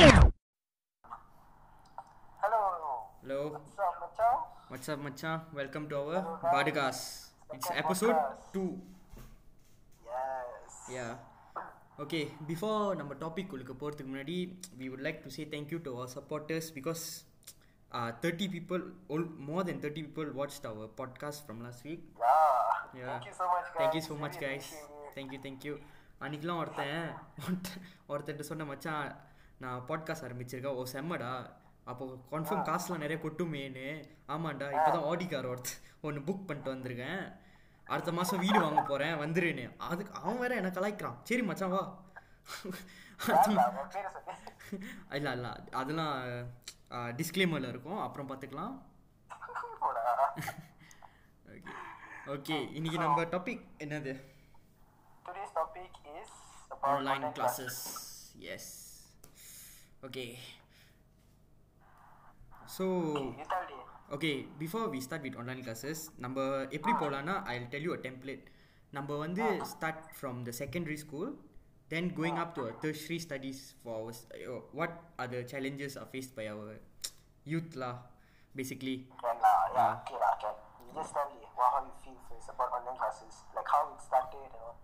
Hello. Hello. What's up, Machan? What's up, Macha? Welcome to our Hello, guys. podcast. It's Second episode podcast. 2. Yes. Yeah. Okay, before நம்ம topic உள்ள போகிறதுக்கு முன்னாடி we would like to say thank you to our supporters because uh, 30 people, all, more than 30 people watched our podcast from last week. Yeah. Yeah. Thank you so much, guys. Thank you so much, Really guys. appreciate it. Thank you, thank you. அன்றைக்கெலாம் ஒருத்தன் ஒருத்தன் ஒருத்தன்ட்ட சொன்ன மச்சான் நான் podcast ஆரம்பிச்சிருக்கேன். ஓ செம்மடா. அப்போ confirm காசுலாம் நிறைய கொட்டுமேன்னு. ஆமாண்டா இப்போ தான் ஆடி கார் ஒருத்த ஒன்று புக் பண்ணிட்டு வந்திருக்கேன். அடுத்த மாதம் வீடு வாங்க போகிறேன் வந்துருன்னு. அதுக்கு அவன் வேற என்ன கலாய்க்கிறான். சரி மச்சான் வா. இல்லை இல்லை அதெல்லாம் டிஸ்க்ளைமரில் இருக்கும். அப்புறம் பார்த்துக்கலாம். ஓகே ஓகே இன்னைக்கு நம்ம டாபிக் என்னது? topic is about online classes. Yes. okay so Okay, you tell me. okay before we start with online classes நம்ம எப்படி போகலான்னா i'll tell you a template நம்ம வந்து start from the secondary school then going up to our tertiary studies for our, s- uh, what are the challenges are faced by our youth lah basically Can lah, yeah, okay lah, can. You just tell me what, how you feel first about online classes, like how it started and all.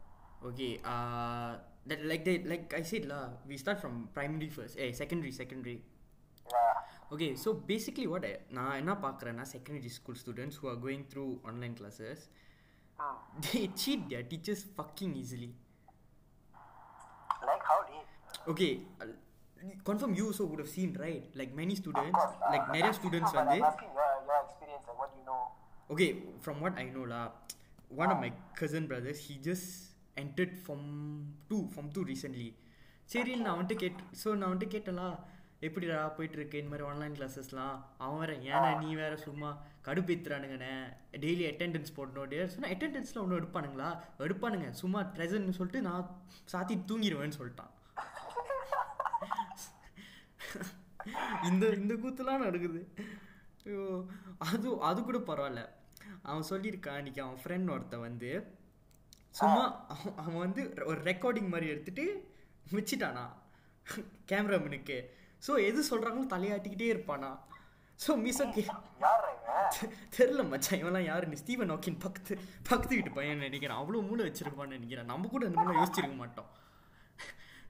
okay uh that like they like i said lah we start from primary first eh secondary secondary Yeah. Okay, so basically what I நான் என்ன பார்க்குறேன்னா secondary school students who are going through online classes Hmm. they cheat their teachers fucking easily. Like how did? Okay, uh, confirm you also would have seen right like many Of students course lah. like நிறைய students But வந்து I'm asking your, your experience, like what you know. okay from what I know lah one of my cousin brothers he just entered from two from two recently. சரி நான் வந்துட்டு cat so நான் வந்துட்டு கேட்டேன்லா எப்படிடா போயிட்டு இருக்கு இந்த மாதிரி ஆன்லைன் கிளாஸஸ்லாம் அவன் வேற ஏன்னா நீ வேற சும்மா கடுப்பேத்துறானுங்கண்ணே. டெய்லி அட்டெண்டன்ஸ் போடணும். டே சொன்னா அட்டெண்டன்ஸ்லாம் ஒன்றும் எடுப்பானுங்களா? எடுப்பானுங்க சும்மா ப்ரெசன்ட்னு சொல்லிட்டு நான் சாத்தி தூங்கிடுவேன்னு சொல்லிட்டான். இந்த இந்த கூத்துலாம் நடக்குது. ஐயோ அது அது கூட பரவாயில்ல. அவன் சொல்லியிருக்கான் இன்னைக்கு அவன் ஃப்ரெண்ட் ஒருத்தன் வந்து சும்மா அவன் அவன் வந்து ஒரு ரெக்கார்டிங் மாதிரி எடுத்துட்டு வச்சுட்டானா. கேமராமேனுக்கு ஸோ எது சொல்கிறாங்களோ தலையாட்டிக்கிட்டே இருப்பானா. ஸோ மிஸ் ஓகே யார்? தெரில மச்சான் இவன்லாம் யாருன்னு ஸ்டீவன் ஹாக்கின் பக்கத்து பக்கத்து வீட்டு பையன் நினைக்கிறேன். அவ்வளோ மூளை வச்சிருப்பான்னு நினைக்கிறேன். நம்ம கூட இந்த மாதிரிலாம் யோசிச்சிருக்க மாட்டோம்.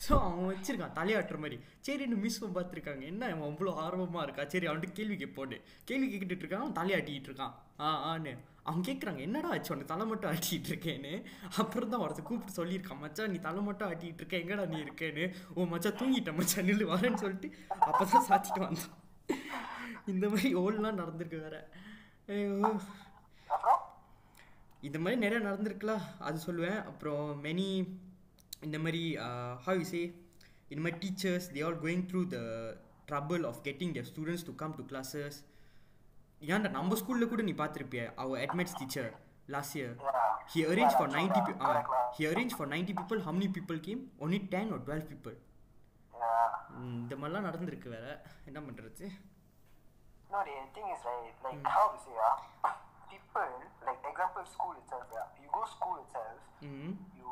ஸோ அவன் வச்சிருக்கான் தலையாட்டுற மாதிரி. சரின்னு மிஸ் பார்த்துருக்காங்க. என்ன அவன் அவ்வளோ ஆர்வமாக இருக்கா? சரி அவன்கிட்ட கேள்வி கேட்போடு கேள்வி கேட்டுட்டு இருக்கான் அவன் தலையாட்டிக்கிட்டு இருக்கான். ஆ ஆன்னு. அவன் கேட்குறாங்க என்னடா ஆச்சு? உனக்கு தலை மட்டும் ஆட்டிக்கிட்டு இருக்கேன்னு. அப்புறம் தான் ஒருத்தர் கூப்பிட்டு சொல்லியிருக்கான் மச்சான் நீ தலை மட்டும் ஆட்டிக்கிட்டு இருக்க எங்கடா நீ இருக்கேன்னு? ஓ மச்சான் தூங்கிட்டேன் மச்சான் நில்லு வரேன்னு சொல்லிட்டு அப்போ தான் சாத்திட்டு வந்தான். இந்த மாதிரி ஓல்லாம் நடந்திருக்கு வேற. இந்த மாதிரி நிறைய நடந்திருக்குலாம் அது சொல்லுவேன். அப்புறம் மெனி இந்த மாதிரி ஹவ் யூ சே இந்த மாதிரி teachers they all going through the trouble of getting the students to come to classes ஏன்டா நம்ம ஸ்கூலில் கூட நீ பார்த்துருப்பிய our add maths teacher last year. He arrange for ninety. Correct lah. He arrange for ninety people many people came only ten or twelve people Yeah. இந்த மாதிரிலாம் நடந்திருக்கு வேற என்ன பண்ணுறது No, the thing is right, like how to say ah, people like example school itself, yeah. You go school itself, ம் you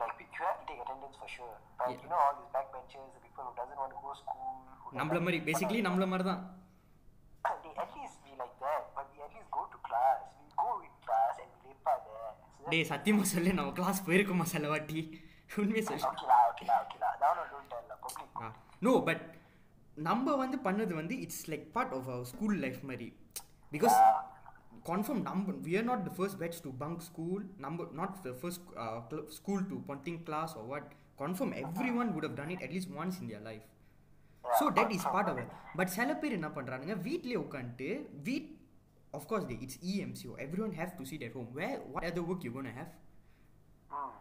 like you have to take attendance for sure. But Yeah. you know all these backbenchers, the people who doesn't want to go school, who நம்மள மாதிரி basically நம்மள மாதிரி தான் they at least be like that, but we at least go to class. We go in class and we lepak there. டேய் சத்தியமாக சொல்லு நம்ம class போயிருக்கோமா சில வாட்டி? உண்மையை சொல்லு. நோ பட் நம்ம வந்து பண்ணது வந்து it's like part of our school life மாதிரி. பிகாஸ் கன்ஃபார்ம் நம்ம we are not the first batch to bunk school நம்ம not the first school to bunking class or what confirm every one would have done it at least once in their life so that is part of but சில பேர் என்ன பண்ணுறானுங்க வீட்லேயே உட்காந்துட்டு வீட் of course day it's இஎம்சிஓ every one have to sit at home way what other work you cone have Hmm.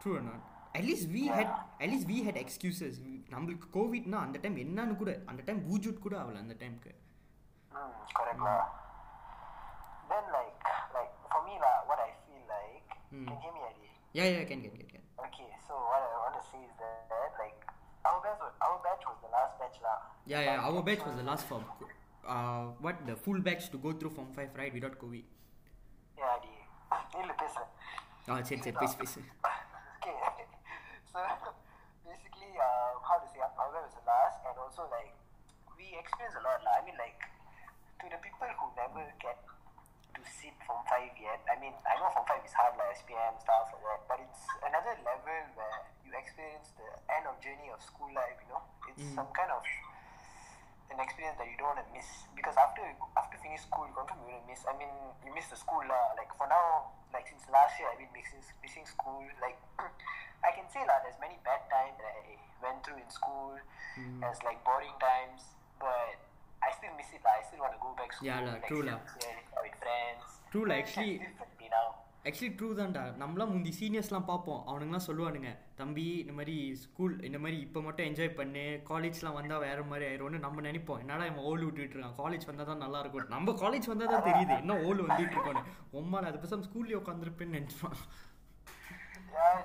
True or not at least we had at least we had excuses நம்மளுக்கு கோவிட்னா அந்த டைம் என்னன்னு கூட அந்த time பூஜூட் கூட ஆகல அந்த டைம்க்கு Hmm, correct lah. Then like like for me lah, what I feel like Hmm. can you hear me Adi? Yeah yeah can can can can Okay, so what I want to say is that like our batch was, our batch was the last batch lah. Yeah yeah our batch was the last for uh, what the full batch to go through form 5 right without covid Yeah, Adi. நில்லு பேசுறேன் ஆ சரி சரி பேசு பேசு okay. so basically, uh, how to say, uh, our batch was the last. experience a lot. lah. I mean, like, to the people who never get to sit from 5 yet, I mean, I know from 5 is hard, like SPM, stuff like that, but it's another level where you experience the end of journey of school life, you know? It's mm. some kind of an experience that you don't want to miss because after you, after finish school you confirm you will miss I mean you miss the school lah. Like for now like since last year I've been missing missing school like I can say lah there's many bad times that I went through in school mm. as like boring times but I still miss it lah I still want to go back school Yeah lah, like, true there with friends True It's actually- actually true தான்டா நம்மளாம் முந்தி சீனியர்ஸ்லாம் பார்ப்போம் அவனுங்களாம் சொல்லுவானுங்க தம்பி இந்த மாதிரி school இந்த மாதிரி இப்போ மட்டும் என்ஜாய் பண்ணு காலேஜ்லாம் வந்தால் வேற மாதிரி ஆயிரும்னு நம்ம நினைப்போம் என்னடா இவன் ஓல் விட்டுட்டு இருக்கான் காலேஜ் வந்தால் தான் நல்லா இருக்கும் நம்ம காலேஜ் வந்தால் தான் தெரியுது என்ன ஓல் வந்துட்டு இருக்கோன்னு உம்மால அது பேசாம ஸ்கூல்லேயே உட்காந்துருப்பேன்னு நினைப்பான் yeah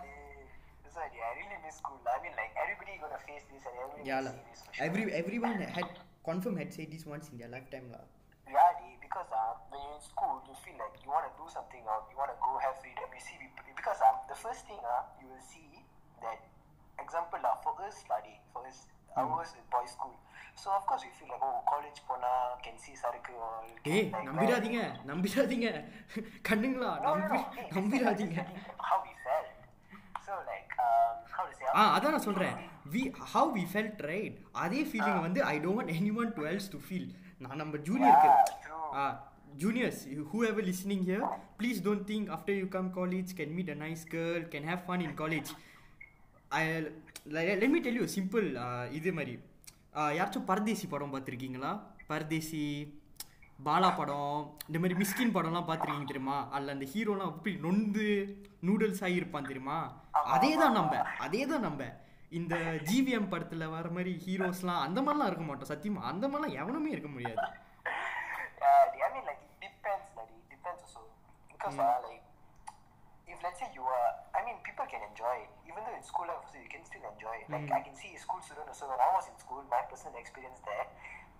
like everybody gonna face this and everybody Yeah gonna lah. see this for sure. Every everyone had confirm had said this once in their lifetime lah. Yeah, dey, because um, when you're in school, you feel like you want to do something or you want to go have freedom. You see, people, because um, the first thing uh, you will see that, example uh, for us, lah, dey, for us, ours is boys' school. So of course we feel like, oh, college pona can see சரக்கு all. can, ஏய் like, நம்பிடாதீங்க நம்பிடாதீங்க கண்ணுங்களா No, no, நம்பி no. Hey, நம்பிடாதீங்க I'm just telling how we felt. So like, ஆ அதான் நான் சொல்கிறேன் we how we felt right அதே feeling வந்து I don't any one to else to feel நான் நம்ம ஜூனியருக்கு ஆ juniors, who ever listening here, please don't think after you come college can meet a nice girl, can have fun in college. I let, let me tell you simple uh, இது மாதிரி யாராச்சும் பரதேசி படம் பார்த்துருக்கீங்களா பரதேசி பாலா படம் இந்த மாதிரி மிஸ்கின் படம்லாம் பார்த்துருக்கீங்க தெரியுமா அதில் அந்த ஹீரோலாம் எப்படி நொந்து நூடுல்ஸ் ஆகியிருப்பான் தெரியுமா அதே தான் நம்ம அதே தான் நம்ம இந்த ஜிவிஎம் படத்தில் வர மாதிரி ஹீரோஸ்லாம் அந்த மாதிரிலாம் இருக்க மாட்டோம் சத்தியமா அந்த மாதிரிலாம் எவனுமே இருக்க முடியாது Yeah, dey, I mean, like, it depends, like, it depends also. Because, uh, like, if let's say you are, I mean, people can enjoy it. Even though in school life also, you can still enjoy it. Like, I can see a school student also, when I was in school, my personal experience there,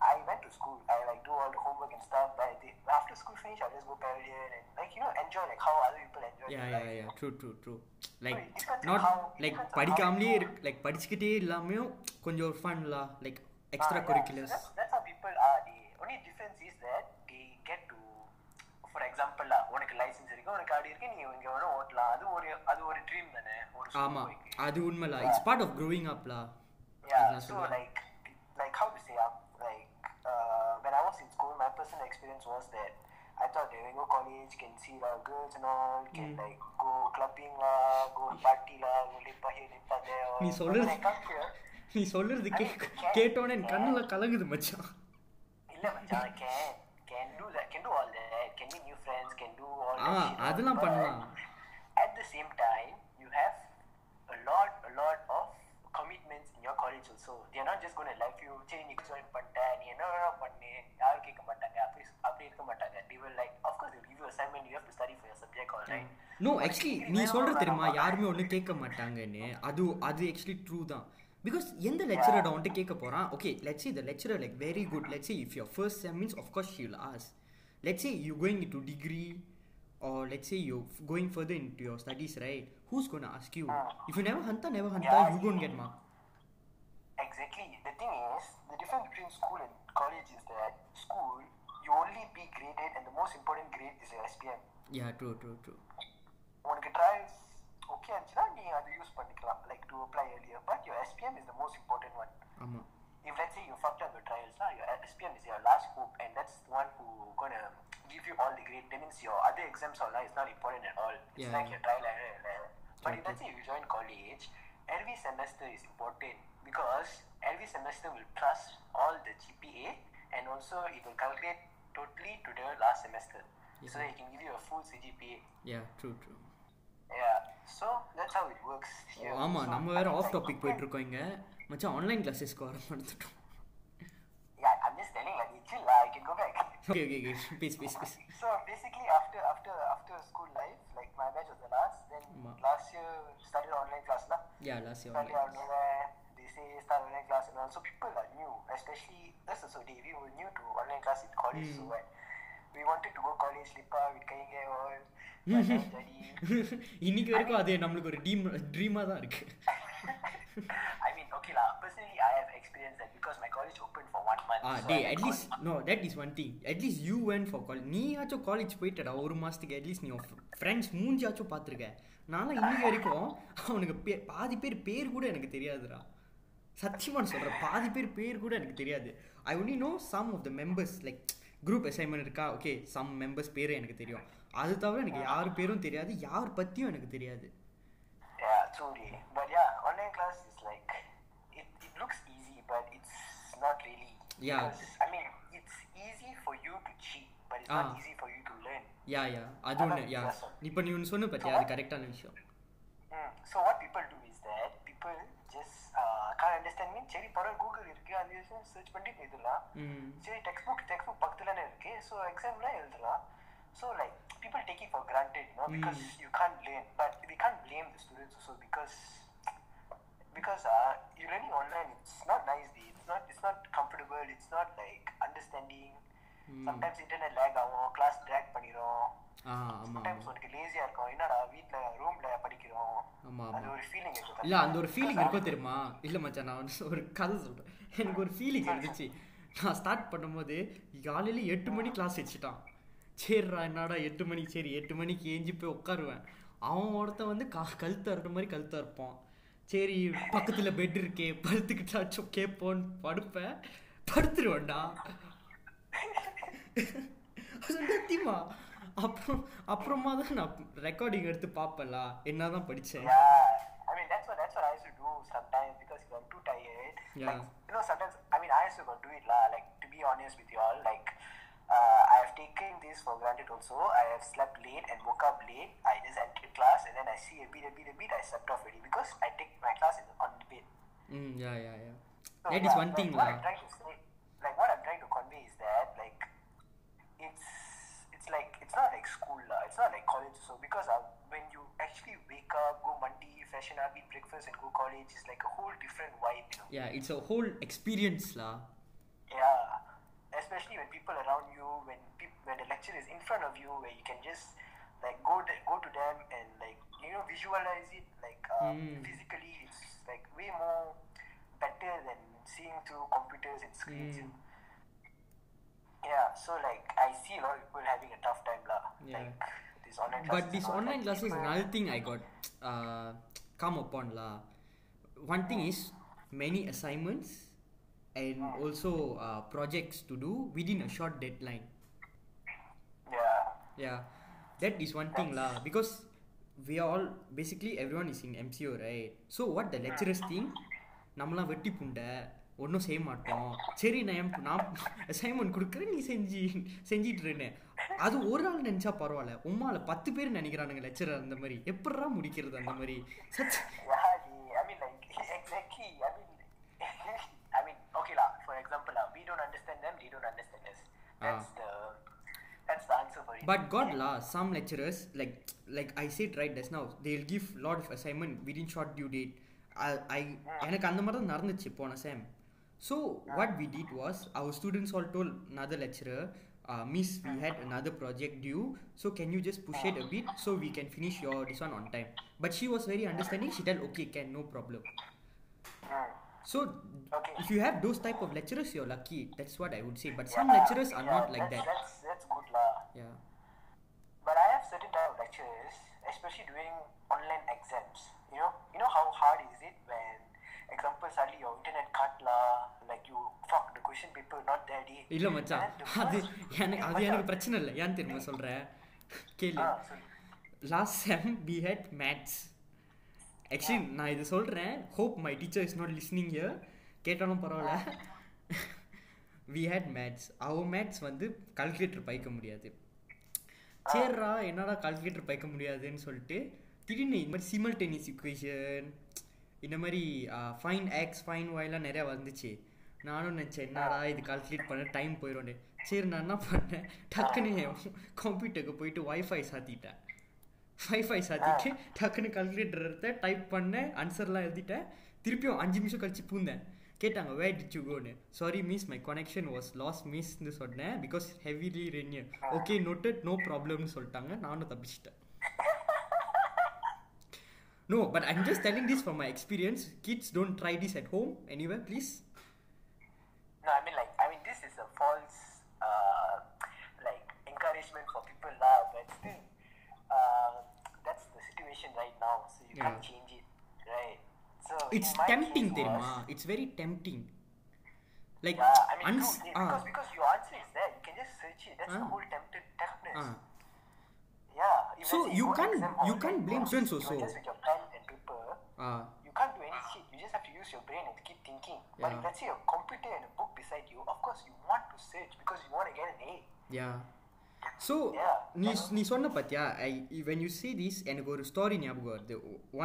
I went to school, I, like, do all the homework and stuff, but I did, after school finish, I'll just go pavilion and, like, you know, enjoy, like, how other people enjoy yeah their yeah life. Yeah true true true like it depends on not how- it like depends on படிக்காமலே how- இருக்கு like படிச்சுக்கிட்டே இல்லாமையும் கொஞ்சம் ஒரு ஃபன்லா like Ah, extra yeah, curriculars so that's, that's how people are. The only difference is that they get to, for example, lah, உனக்கு licence இருக்கு உனக்கு card இருக்கு நீ இங்க வேணும் ஓட்டலாம் அது ஒரு அது ஒரு ட்ரீம் தானே ஒரு ஆமா school boy-க்கு. அது உண்மைலா it's part of growing அப்லா Yeah, அதான் so சொல்லுவேன். like, personal experience was that I thought that when you go college, can see the girls and all, can like go clubbing lah, go party lah, go lepak here, lepak there. all. நீ But சொல்றது- when I come here, நீ சொல்றது K I mean, can- கேட்டோன்னே என் கண்ணுல கலங்குது மச்சான் இல்ல மச்சான், can can do that, can do all that, can meet new friends, can do all that ah, shit. அதெல்லாம் But பண்ணலாம். At the same time, you have a lot, a lot of commitments in your college also. They are not just going to like you, சரி நீ join பண்ணிட்ட, நீ என்ன வேணா பண்ணு, யாரும் கேட்க மாட்டாங்க, subject all right. நோ உனக்கு ஆக்சுவலி degree நீ வேணுமா சொல்றது தெரியுமா வேணாமா? யாருமே ஒன்றும் கேட்க மாட்டாங்கன்னு அது அது ஆக்சுவலி ட்ரூ தான் பிகாஸ் எந்த லெக்சரர் வந்துட்டு கேட்க போறான் okay let's see the lecturer like very good let's see if your first sem means of course she will ask let's see you going to degree or let's say you going further into your studies right who's gonna ask you if you never hanta never hanta Yeah, you gonna get mark Exactly. The thing is, the difference between school and college is that school, you only be graded and the most important grade is your SPM. yeah true true true உனக்கு trials okay இருந்துச்சுன்னா நீ அதை use பண்ணிக்கலாம் like to apply earlier but your SPM is the most important one ஆமா if let's say you fucked up your trials now your SPM is your last hope and that's the one who gonna give you all the grade that means your other exams all is not important at all it's Yeah. like your trial error error. but if Okay. let's say you join college every semester is important because every semester will trust all the GPA and also it will calculate totally to the last semester so Yeah. that it can give you a full CGPA yeah true true yeah so that's how it works here ஆமா So, நம்ம I வேற mean, of like, topic you போயிட்டு can- இருக்கோம் இங்க மச்சான் online கிளாஸஸ்க்கு வர மறந்துட்டோம் yeah I'm just telling like chill lah I can go back okay okay okay please please please So basically, after after after school life, like my batch was the last. Then Ma. last year started online class lah. Yeah last year Started online online. They say start online class and all. So people are new, especially us also. They we were new to online class in college. So what? We wanted to go college, lipa with kainge all. இன்னைக்கு வரைக்கும் அது நம்மளுக்கு ஒரு dream ட்ரீமா தான் இருக்கு I mean, okay lah. Personally, I have experienced that because my college opened for one month. Ah So day I like at least no that is one thing at least you when for college நீயாச்சும் college போயிட்டடா ஒரு மாதத்துக்கு at least நீ friends மூஞ்சாச்சும் பார்த்துருக்க நான்லாம் இன்னைக்கு வரைக்கும் அவனுக்கு பாதி பேர் பேர் கூட எனக்கு தெரியாதுடா சத்தியமான சொல்கிறேன் பாதி பேர் பேர் கூட எனக்கு தெரியாது I only know some of the members like group assignment இருக்கா ஓகே சம் மெம்பர்ஸ் பேர் எனக்கு தெரியும் அது தவிர எனக்கு யார் பேரும் தெரியாது யார் பற்றியும் எனக்கு தெரியாது Yeah, truly. But yeah, online class is like it, it looks easy, but it's not really. Yeah. Because, I mean, it's easy for you to cheat, but it's Ah. not easy for you to learn. யா யா அது ஒன்று யா இப்போ நீ ஒன்று சொன்ன பற்றியா அது கரெக்டான விஷயம் Mm. So what people understand mean சரி பரவாயில்ல கூகுள் இருக்கு அந்த விஷயம் சர்ச் பண்ணி எழுதலாம் சரி டெக்ஸ்ட் புக் டெக்ஸ்ட் புக் பக்கத்துலனே இருக்கு ஸோ எக்ஸாம்லாம் எழுதலாம் so like people take it for granted you know because you can learn but we can blame the students so because because uh, you learning online, it's not nice. It's not. It's not comfortable. It's not like understanding. Sometimes internet lag ஆகும் class drag பண்ணிரும். sometimes உனக்கு லேசியா இருக்கும். என்னடா வீட்ல ரூம்ல படிக்கிறோம். அது ஒரு ஃபீலிங் இருக்கு இல்ல அந்த ஒரு ஃபீலிங் இருக்கும் தெரியுமா? இல்ல மச்சான் நான் வந்து ஒரு கதை சொல்றேன். எனக்கு ஒரு ஃபீலிங் இருந்துச்சு. நான் ஸ்டார்ட் பண்ணும்போது காலையில எட்டு மணி கிளாஸ் வச்சுட்டான். சரிடா என்னடா எட்டு மணிக்கு சரி எட்டு மணிக்கு ஏஞ்சி போய் உட்காருவேன். அவன் ஒருத்தன் வந்து கா கழுத்து அறுற மாதிரி கழுத்து இருப்பான். சரி பக்கத்துல பெட் இருக்கே படுத்துக்கிட்டாச்சும் கேட்போன்னு படுப்பேன். படுத்துருவேன்டா. சத்தியமா அப்புறம் அப்புறமா தான் நான் ரெக்கார்டிங் எடுத்து பார்ப்பேன்ல என்னதான் படிச்சேன் Yeah, I mean that's what that's what I used to do sometimes because if I'm too tired. Yeah. Like you know sometimes I mean I used to go do it lah. Like to be honest with you all, like uh, I have taken this for granted also. I have slept late and woke up late. I just entered class and then I see a bit, a bit, a bit. I slept off already because I take my class in, on the bed. ம் யா யா யா So, that is yeah, one like, thing what law I'm trying to say, like what I'm is that like it's it's like it's not like school la, it's not like college so because uh, when you actually wake up go monday freshen up eat breakfast and go college is like a whole different vibe you know? yeah it's a whole experience la. yeah especially when people around you when pe- when the lecture is in front of you where you can just like go de- go to them and like you know visualize it like um, mm. physically it's like way more better than seeing through computers and screens mm Yeah, so like I see a lot of people having a tough time lah. Yeah. Like this online classes. But this and all, online like, classes is people- another thing I got uh, come upon lah. One thing is many assignments and also uh, projects to do within a short deadline. Yeah. Yeah, that is one thing lah because we are all basically everyone is in MCO right. So what the lecturers think நம்மலாம் வெட்டி புண்டை ஒன்றும் செய்ய மாட்டோம் சரி நான் நான் assignment கொடுக்குறேன் நீ செஞ்சு செஞ்சிட்டு அது ஒரு ஆள் நினச்சா பரவாயில்ல உம்மால பத்து பேர் நினைக்கிறானுங்க லெக்சரர் அந்த மாதிரி எப்படிடா முடிக்கிறது அந்த மாதிரி such. But God lah, some lecturers like like I said right just now, they'll give lot of assignment within short due date. I, I எனக்கு அந்த மாதிரி தான் நடந்துச்சு போன same So what we did was our students all told another lecturer, uh, Miss, we had another project due, so can you just push it a bit so we can finish your this one on time. But she was very understanding. She told, okay, can no problem. So okay. if you have those type of lecturers, you're lucky. That's what I would say. But yeah, some lecturers are yeah, not like that's, that. That's that's good lah. Yeah. But I have certain type of lecturers, especially during online exams. You know, you know how hard is it when example, suddenly your internet cut lah, like you fuck the question paper not there. இல்ல மச்சான். அது எனக்கு அது எனக்கு பிரச்சனை இல்லை. ஏன் தெரியுமா சொல்றேன்? கேளு. Last sem we had maths actually நான் இது சொல்றேன். Hope my teacher is not listening hear கேட்டாலும் பரவாயில்ல. We hate maths our maths வந்து கால்குலேட்டர் பைக்க முடியாது. சரிடா என்னடா கால்குலேட்டர் பைக்க முடியாதுன்னு சொல்லிட்டு திடீர்னு இந்த மாதிரி சிமல்டேனியஸ் இக்குவேஷன் இந்த மாதிரி ஃபைன் ஆக்ஸ் ஃபைன் ஒய்லாம் நிறையா வந்துச்சு. நானும் நினச்சேன் என்னடா இது கால்குலேட் பண்ண டைம் போயிடும்னு சரி நான் என்ன பண்ணேன்? டக்குன்னு கம்ப்யூட்டருக்கு போயிட்டு ஒய்ஃபை சாத்திட்டேன். வைஃபை சாத்திட்டு டக்குன்னு கால்குலேட்டர் எடுத்த டைப் பண்ணேன் ஆன்சர்லாம் எழுதிட்டேன். திருப்பியும் அஞ்சு நிமிஷம் கழிச்சு பூந்தேன். கேட்டாங்க where did you கோன்னு sorry miss my connection was lost மிஸ்ன்னு சொன்னேன். Because heavily renew okay noted no ப்ராப்ளம்னு சொல்லிட்டாங்க. நானும் தப்பிச்சிட்டேன். No, but I'm just telling this from my experience. Kids don't try this at home anywhere, please. No, I mean like I mean this is a false uh, like encouragement for people now, but still uh, that's the situation right now. So you yeah. can't change it, right? So it's tempting, Terima. It's very tempting. Like yeah, I mean, ans- yeah, because, ah. because your answer is there. You can just search it. That's ah. the whole tempted. Ah. Yeah. If So let's say you go can't- exam you hall, can't right, blame you are- students you are also. just with your pen and paper. ah. You can't do any shit. You just have to use your brain and keep thinking. But Yeah. if let's say a computer and a book beside you, of course you want to search because you want to get an A. Yeah. So Yeah. நீ நீ சொன்ன பாத்தியா I when you say this எனக்கு ஒரு ஸ்டாரி ஞாபகம் வருது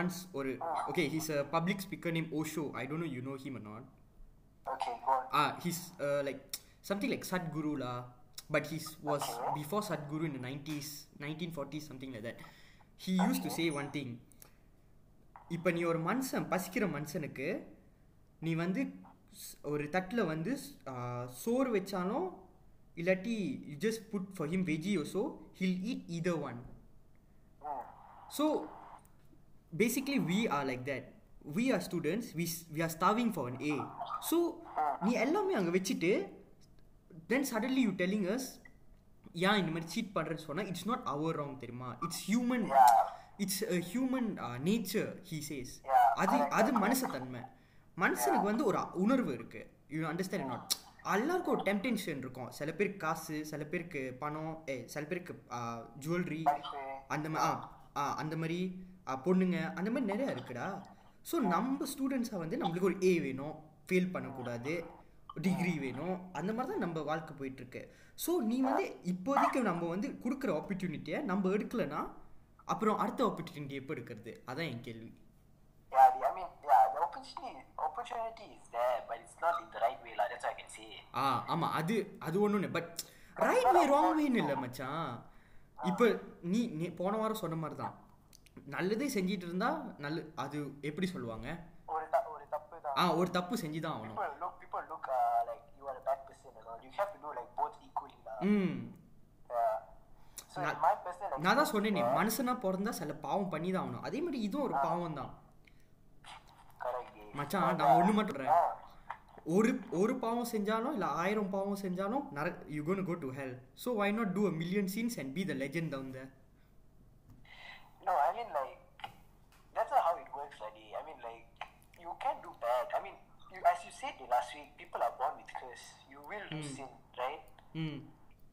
once ஒரு okay he's a public speaker named Osho I don't know you know him or not Okay, go on. ah he's uh, like something like Sadhguru lah but he was before Sadhguru in the 90s 1940s something like that. He used to say one thing. இப்போ நீ ஒரு மனுஷன் பசிக்கிற மனுஷனுக்கு நீ வந்து ஒரு தட்டில் வந்து சோறு வச்சாலும் இல்லாட்டி you just put for him veggie also he'll eat either one so basically we are like that we are students we we are starving for one a so நீ எல்லாமே அங்கே வச்சுட்டு then suddenly you telling us ஏன் இந்த மாதிரி seat பண்ணுறேன்னு சொன்னால் it's not our wrong தெரியுமா? It's human. It's human nature he says அது. அது மனுஷத்தன்மை மனுஷனுக்கு வந்து ஒரு உணர்வு இருக்கு. யூ அண்டர்ஸ்டாண்ட் நாட் எல்லாருக்கும் ஒரு டெம்டேஷன் இருக்கும். சில பேருக்கு காசு சில பேருக்கு பணம் ஏ சில பேருக்கு ஜுவல்லரி படிப்பு. அந்த மா- ஆ அந்த மாதிரி பொண்ணுங்க அந்த மாதிரி நிறைய இருக்குடா. ஸோ நம்ம ஸ்டூடெண்ட்ஸாக வந்து நம்மளுக்கு ஒரு ஏ வேணும். ஃபெயில் பண்ணக்கூடாது. டிகிரி வேணும். அந்த மாதிரி தான் நம்ம வாழ்க்கை போயிட்டு இருக்கு ஸோ நீ வந்து இப்போதைக்கு நம்ம வந்து கொடுக்குற ஆப்பர்ச்சுனிட்டியை நம்ம எடுக்கலைன்னா அப்புறம் அடுத்த ஆப்பர்ச்சுனிட்டி எப்போ எடுக்கிறது? அதான் என் கேள்வி. Yeah, the, I mean, yeah, the opportunity opportunity is there, but it's not in the right way, lah. That's what I can say. ஆ ஆமாம் அது அது ஒன்றும் பட் ரைட் வே ராங் வேன்னு இல்லை மச்சான். இப்போ நீ நீ போன வாரம் சொன்ன மாதிரி தான் நல்லதே செஞ்சிட்டு இருந்தா நல்ல அது எப்படி சொல்லுவாங்க? ஒரு தப்பு தான். ஆ ஒரு தப்பு செஞ்சு தான் ஆகணும் People look, people look uh, like you are a bad person and all. You have to do like both equally, lah. ம் நான்- தான் சொன்னேனே uh, மனுஷனா பிறந்தா சில பாவம் பண்ணி தான் ஆகணும் அதே மாதிரி இதுவும் ஒரு பாவம் தான் eh. மச்சான் நான் uh, ஒன்று மட்டும் ah, ஒரு ஒரு பாவம் செஞ்சாலும் இல்லை ஆயிரம் பாவம் செஞ்சாலும் நர you gonna go to hell so why not do a million sins and be the legend down the No, I mean like that's not how it works, Ladi. I mean like you can do bad. I mean, you, as you said last week, people are born with curse. You will do Hmm. sin, right?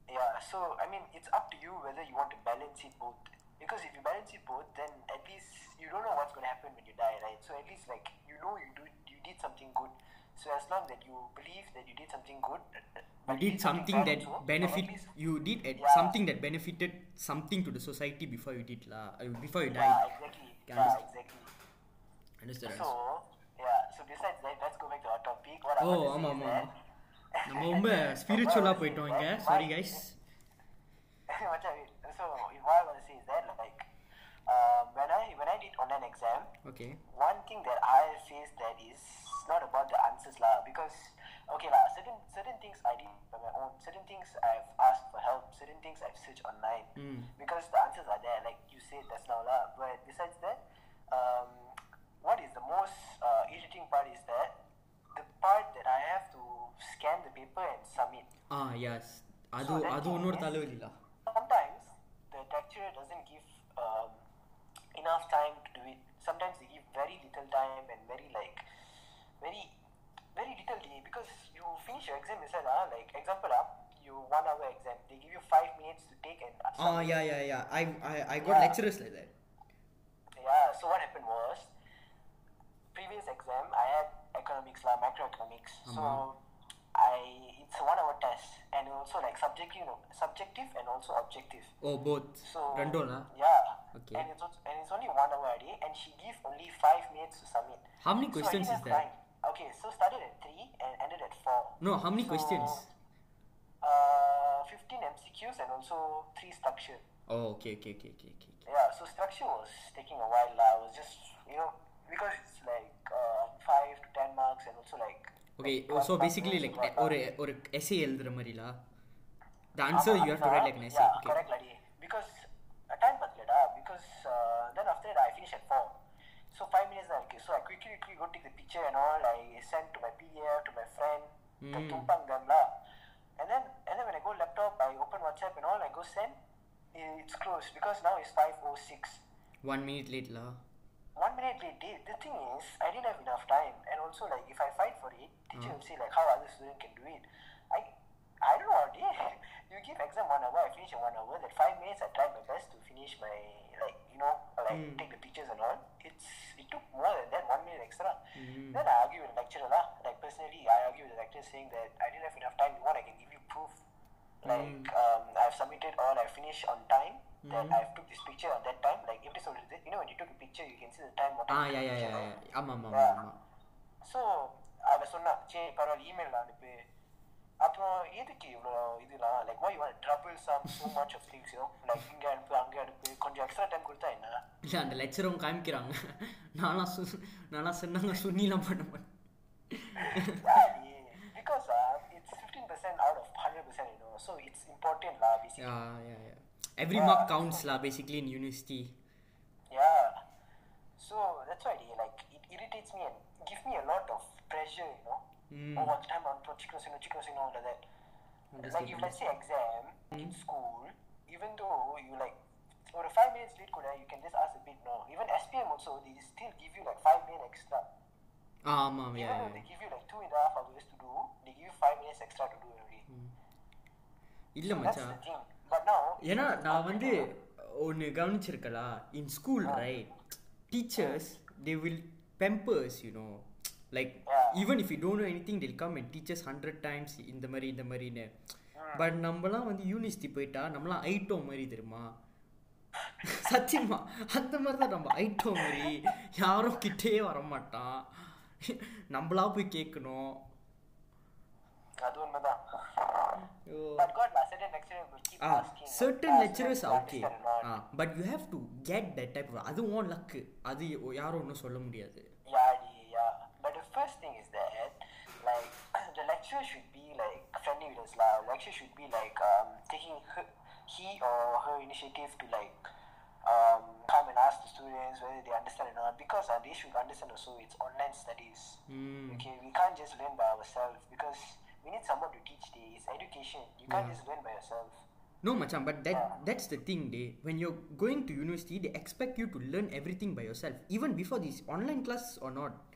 Yeah, so I mean, it's up to you whether you want to balance it both. Because if you balance it both, then at least you don't know what's going to happen when you die, right? So at least like you know you do you did something good. So as long that you believe that you did something good, uh, uh, you did something that benefit least, you did yeah. something that benefited something to the society before you did la, uh, before you died. Yeah, exactly. Yeah, understand? exactly. Understood. So yeah. So besides that, let's go back to our topic. What oh, want to that, நம்ம ரொம்ப ஸ்பிரிச்சுவலாக போயிட்டோம் இங்க sorry guys Macam, so, what I want to say is that, like, um, when I when I did online exam, okay one thing that I faced that is not about the answers lah because okay lah certain certain things I did by my own certain things I've asked for help certain things I've searched online Mm. because the answers are there like you said just now lah but besides that um, what is the most uh, irritating part yes. ಅದು ಅದು ಇನ್ನೊಂದು ತಲೆ ಇಲ್ಲ sometimes the lecturer doesn't give um, enough time to do it. Sometimes they give very little time and very like very very little day because you finish your exam yourself ah like example ah you one hour exam. They give you five minutes to take and oh uh, yeah yeah yeah. I I, I got yeah. lecturers like that. Yeah so what happened was previous exam I had economics lah macroeconomics. So mm-hmm. I it's one hour also like subjective subjective and also objective. O both So ரெண்டோலா Yeah. Okay. And it's also, and it's only one hour a day, and she give only five minutes to submit. How many So I questions didn't is have there? time. Okay, so started at three and ended at four. No, how many So, questions? Uh, fifteen MCQs and also three structure. Oh, okay, okay, okay, okay, okay. Yeah, so structure was taking a while. lah. I was just you know because it's like uh, five to ten marks and also like. Okay, like oh, so one mark basically this, like one eh, ஒரு mark ஒரு essay எழுதுற மாதிரிலா The answer you have to write like an essay. Yeah, Okay. correct, Ladi. Because a time patlada. Because uh, then after that I finish at four. So five minutes then okay. So I quickly quickly go take the picture and all. I send to my PDF to my friend. Mm. Mm. Tumpang them lah. And then and then when I go laptop, I open WhatsApp and all. I go send. It's closed because now it's five oh six. One minute லேட்லா one minute late. The, the thing is, I didn't have enough time, and also like if I fight for it, teacher will say like how other student can do it. I I don't know. Day. You give exam one hour, I finish in one hour. That five minutes, I tried my best to finish my like you know like Mm. take the pictures and all. It's it took more than that one minute extra. Mm. Then I argue with the lecturer lah. Like personally, I argue with the lecturer saying that I didn't have enough time. You want I can give you proof. Like um, I've submitted all, I finished on time. That Mm. I took this picture at that time. Like if this was you know when you took a picture, you can see the time. What ah time yeah you yeah took the yeah picture, ஆமாம் ஆமாம் Yeah. ஆமாம் so அவ சொன்னா சரி பரவாயில்ல email அனுப்பு அப்புறம் எதுக்கு இவ்வளோ இதெல்லாம் like why you want to trouble some so much of things you know like இங்க அனுப்பு அங்க அனுப்பு கொஞ்சம் எக்ஸ்ட்ரா டைம் கொடுத்தா என்ன இல்லை அந்த லெக்சரும் காமிக்கிறாங்க நான்லாம் சு நான்லாம் சொன்னாங்க சுண்ணிலாம் பண்ண மாட்டேன் because uh, it's 15% out of 100% you know so it's important lah basically yeah yeah yeah every mark counts law basically in university yeah so that's why they like it irritates me and give me a lot of pressure you know Mm. oh what time on chikros you know chikros you know like that like if let's say exam in school even though you like or a five minutes late could you can just ask a bit no even SPM also they still give you like five minutes extra ஆ ஆமாம் யா even though they give you like two and a half hours to do they give you five minutes extra to do already இல்லை that's மச்சான் the thing but now ஏன்னா நான் வந்து ஒன்று கவனிச்சிருக்கலா in school right teachers they will pampers you know like even if you don't anything till come and teachers hundred times இந்த மாதிரி இந்த மாதிரின்னு. பட் நம்மலாம் வந்து யூனிவர்சிட்டி போயிட்டா நம்மலாம் ஐட்டோ மாதிரி தெரியுமா? சத்தியமா. அந்த மாதிரி தான் நம்ம ஐட்டோ மாதிரி யாரும் கிட்டே வர மாட்டான் நம்மளா போய் கேட்கணும் அது உண்மைதான். Certain lecturers okay but you do get that type அது லக்கு அது யாரும் ஒன்றும் சொல்ல முடியாது. Lecturer should be like friendly with us, lah. Lecturer should be like um taking her, he or her initiative to like um come and ask the students whether they understand or not because uh, they should understand also it's online studies. Mm. Okay, we can't just learn by ourselves because we need someone to teach. It's education. You can't just learn by yourself. No, macam, but that that's the thing, they when you're going to university, they expect you to learn everything by yourself, even before this online class or not.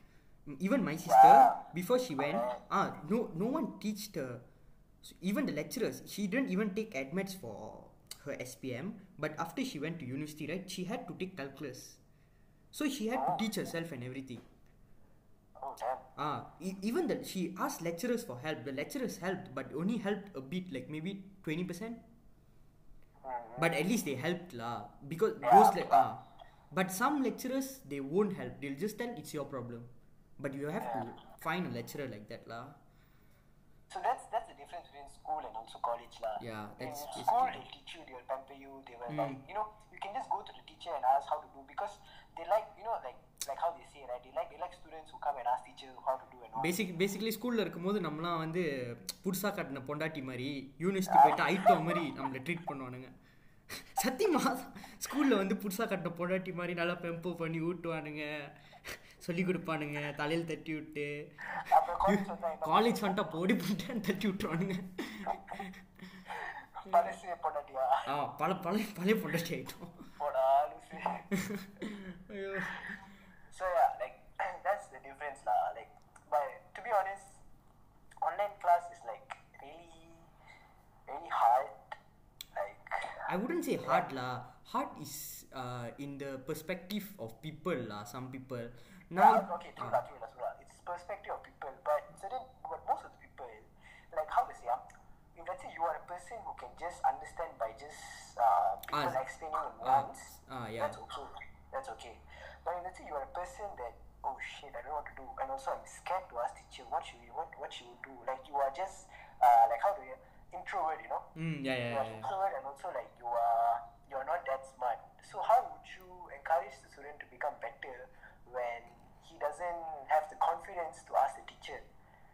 Even my sister, before she went, ah, no, no one teached her. So even the lecturers, she didn't even take admits for her SPM. But after she went to university, right, she had to take calculus. So she had to teach herself and everything. Ah, e- even that she asked lecturers for help. The lecturers helped, but only helped a bit, like maybe twenty percent. Mm. But at least they helped lah. Because those like ah, but some lecturers they won't help. They'll just tell it's your problem. But you have to find a lecturer like that lah. So that's that's the difference between school and also college lah. Yeah, that's in basically school it. they'll teach you, they will pamper you, they will Mm. like you know, you can just go to the teacher and ask how to do because they like you know like like how they say right, they like they like students who come and ask teacher how to do and all. Basic basically ஸ்கூலில் இருக்கும்போது நம்மலாம் வந்து புதுசாக கட்டின பொண்டாட்டி மாதிரி university போயிட்டு item மாதிரி நம்மளை ட்ரீட் பண்ணுவானுங்க சத்தியமா ஸ்கூலில் வந்து புதுசாக கட்டின பொண்டாட்டி மாதிரி நல்லா பெம்போ பண்ணி ஊட்டுவானுங்க சொல்லி கொடுப்பானுங்க தலையில் தட்டி விட்டு காலேஜ் வந்துட்டா போடி பண்ணிட்டேன்னு தட்டி விட்டுருவானுங்க ஆ பல பழைய பழைய பொண்டாட்டி ஆகிட்டோம் லூசு ஐயோ So yeah, like that's the difference lah. Like, but to be honest, online class is like really, really hard. Like, I wouldn't say hard lah. Hard is uh, in the perspective of people lah. Some people. Now, yeah, okay, true lah, true true lah. It's perspective of people, but certain, but most of the people, like how to say, ah, if let's say you are a person who can just understand by just uh, people Ah, explaining it ah, once, ah, yeah. that's okay. That's okay. But if let's say you are a person that oh shit, I don't know what to do, and also I'm scared to ask teacher what should we, what what should we do? Like you are just uh, like how do you introvert, you know? mm, yeah, you yeah, are yeah. introvert and also like you are you are not that smart. So how would you encourage the student to become better when he doesn't have the confidence to ask the teacher?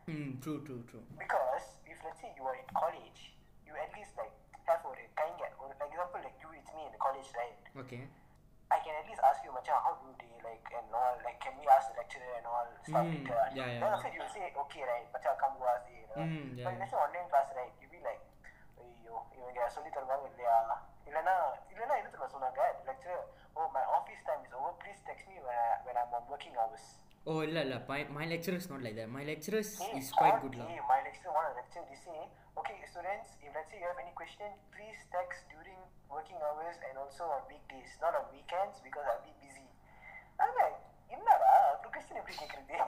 Mm, true, true, true. Because if let's say you are in college, you at least like have or kind get or like example like you with me in the college, right? Okay. I can at least ask you, Macha, how do they like and all like can we ask the lecturer and all stuff Mm, like that? yeah, yeah, Then yeah. after you will say, okay, right, Macha, come go ask you know. Mm, yeah, but yeah. let's say online class, right, you be like, ஐயோ இவங்க சொல்லி தருவாங்க இல்லையா இல்லைன்னா இல்லைன்னா என்ன தெரியுமா சொன்னாங்க lecture oh my office when I'm on working hours. ஓ இல்லை இல்லை my my lecturers not like that my lecturers Hey, is quite all good lah day, my lecturer want to lecture, they say, okay, students, if let's say you have any question, please text during working hours and also on weekdays, not on weekends because I'll be busy. I'm like, என்னடா ஒரு question எப்படி கேட்குறது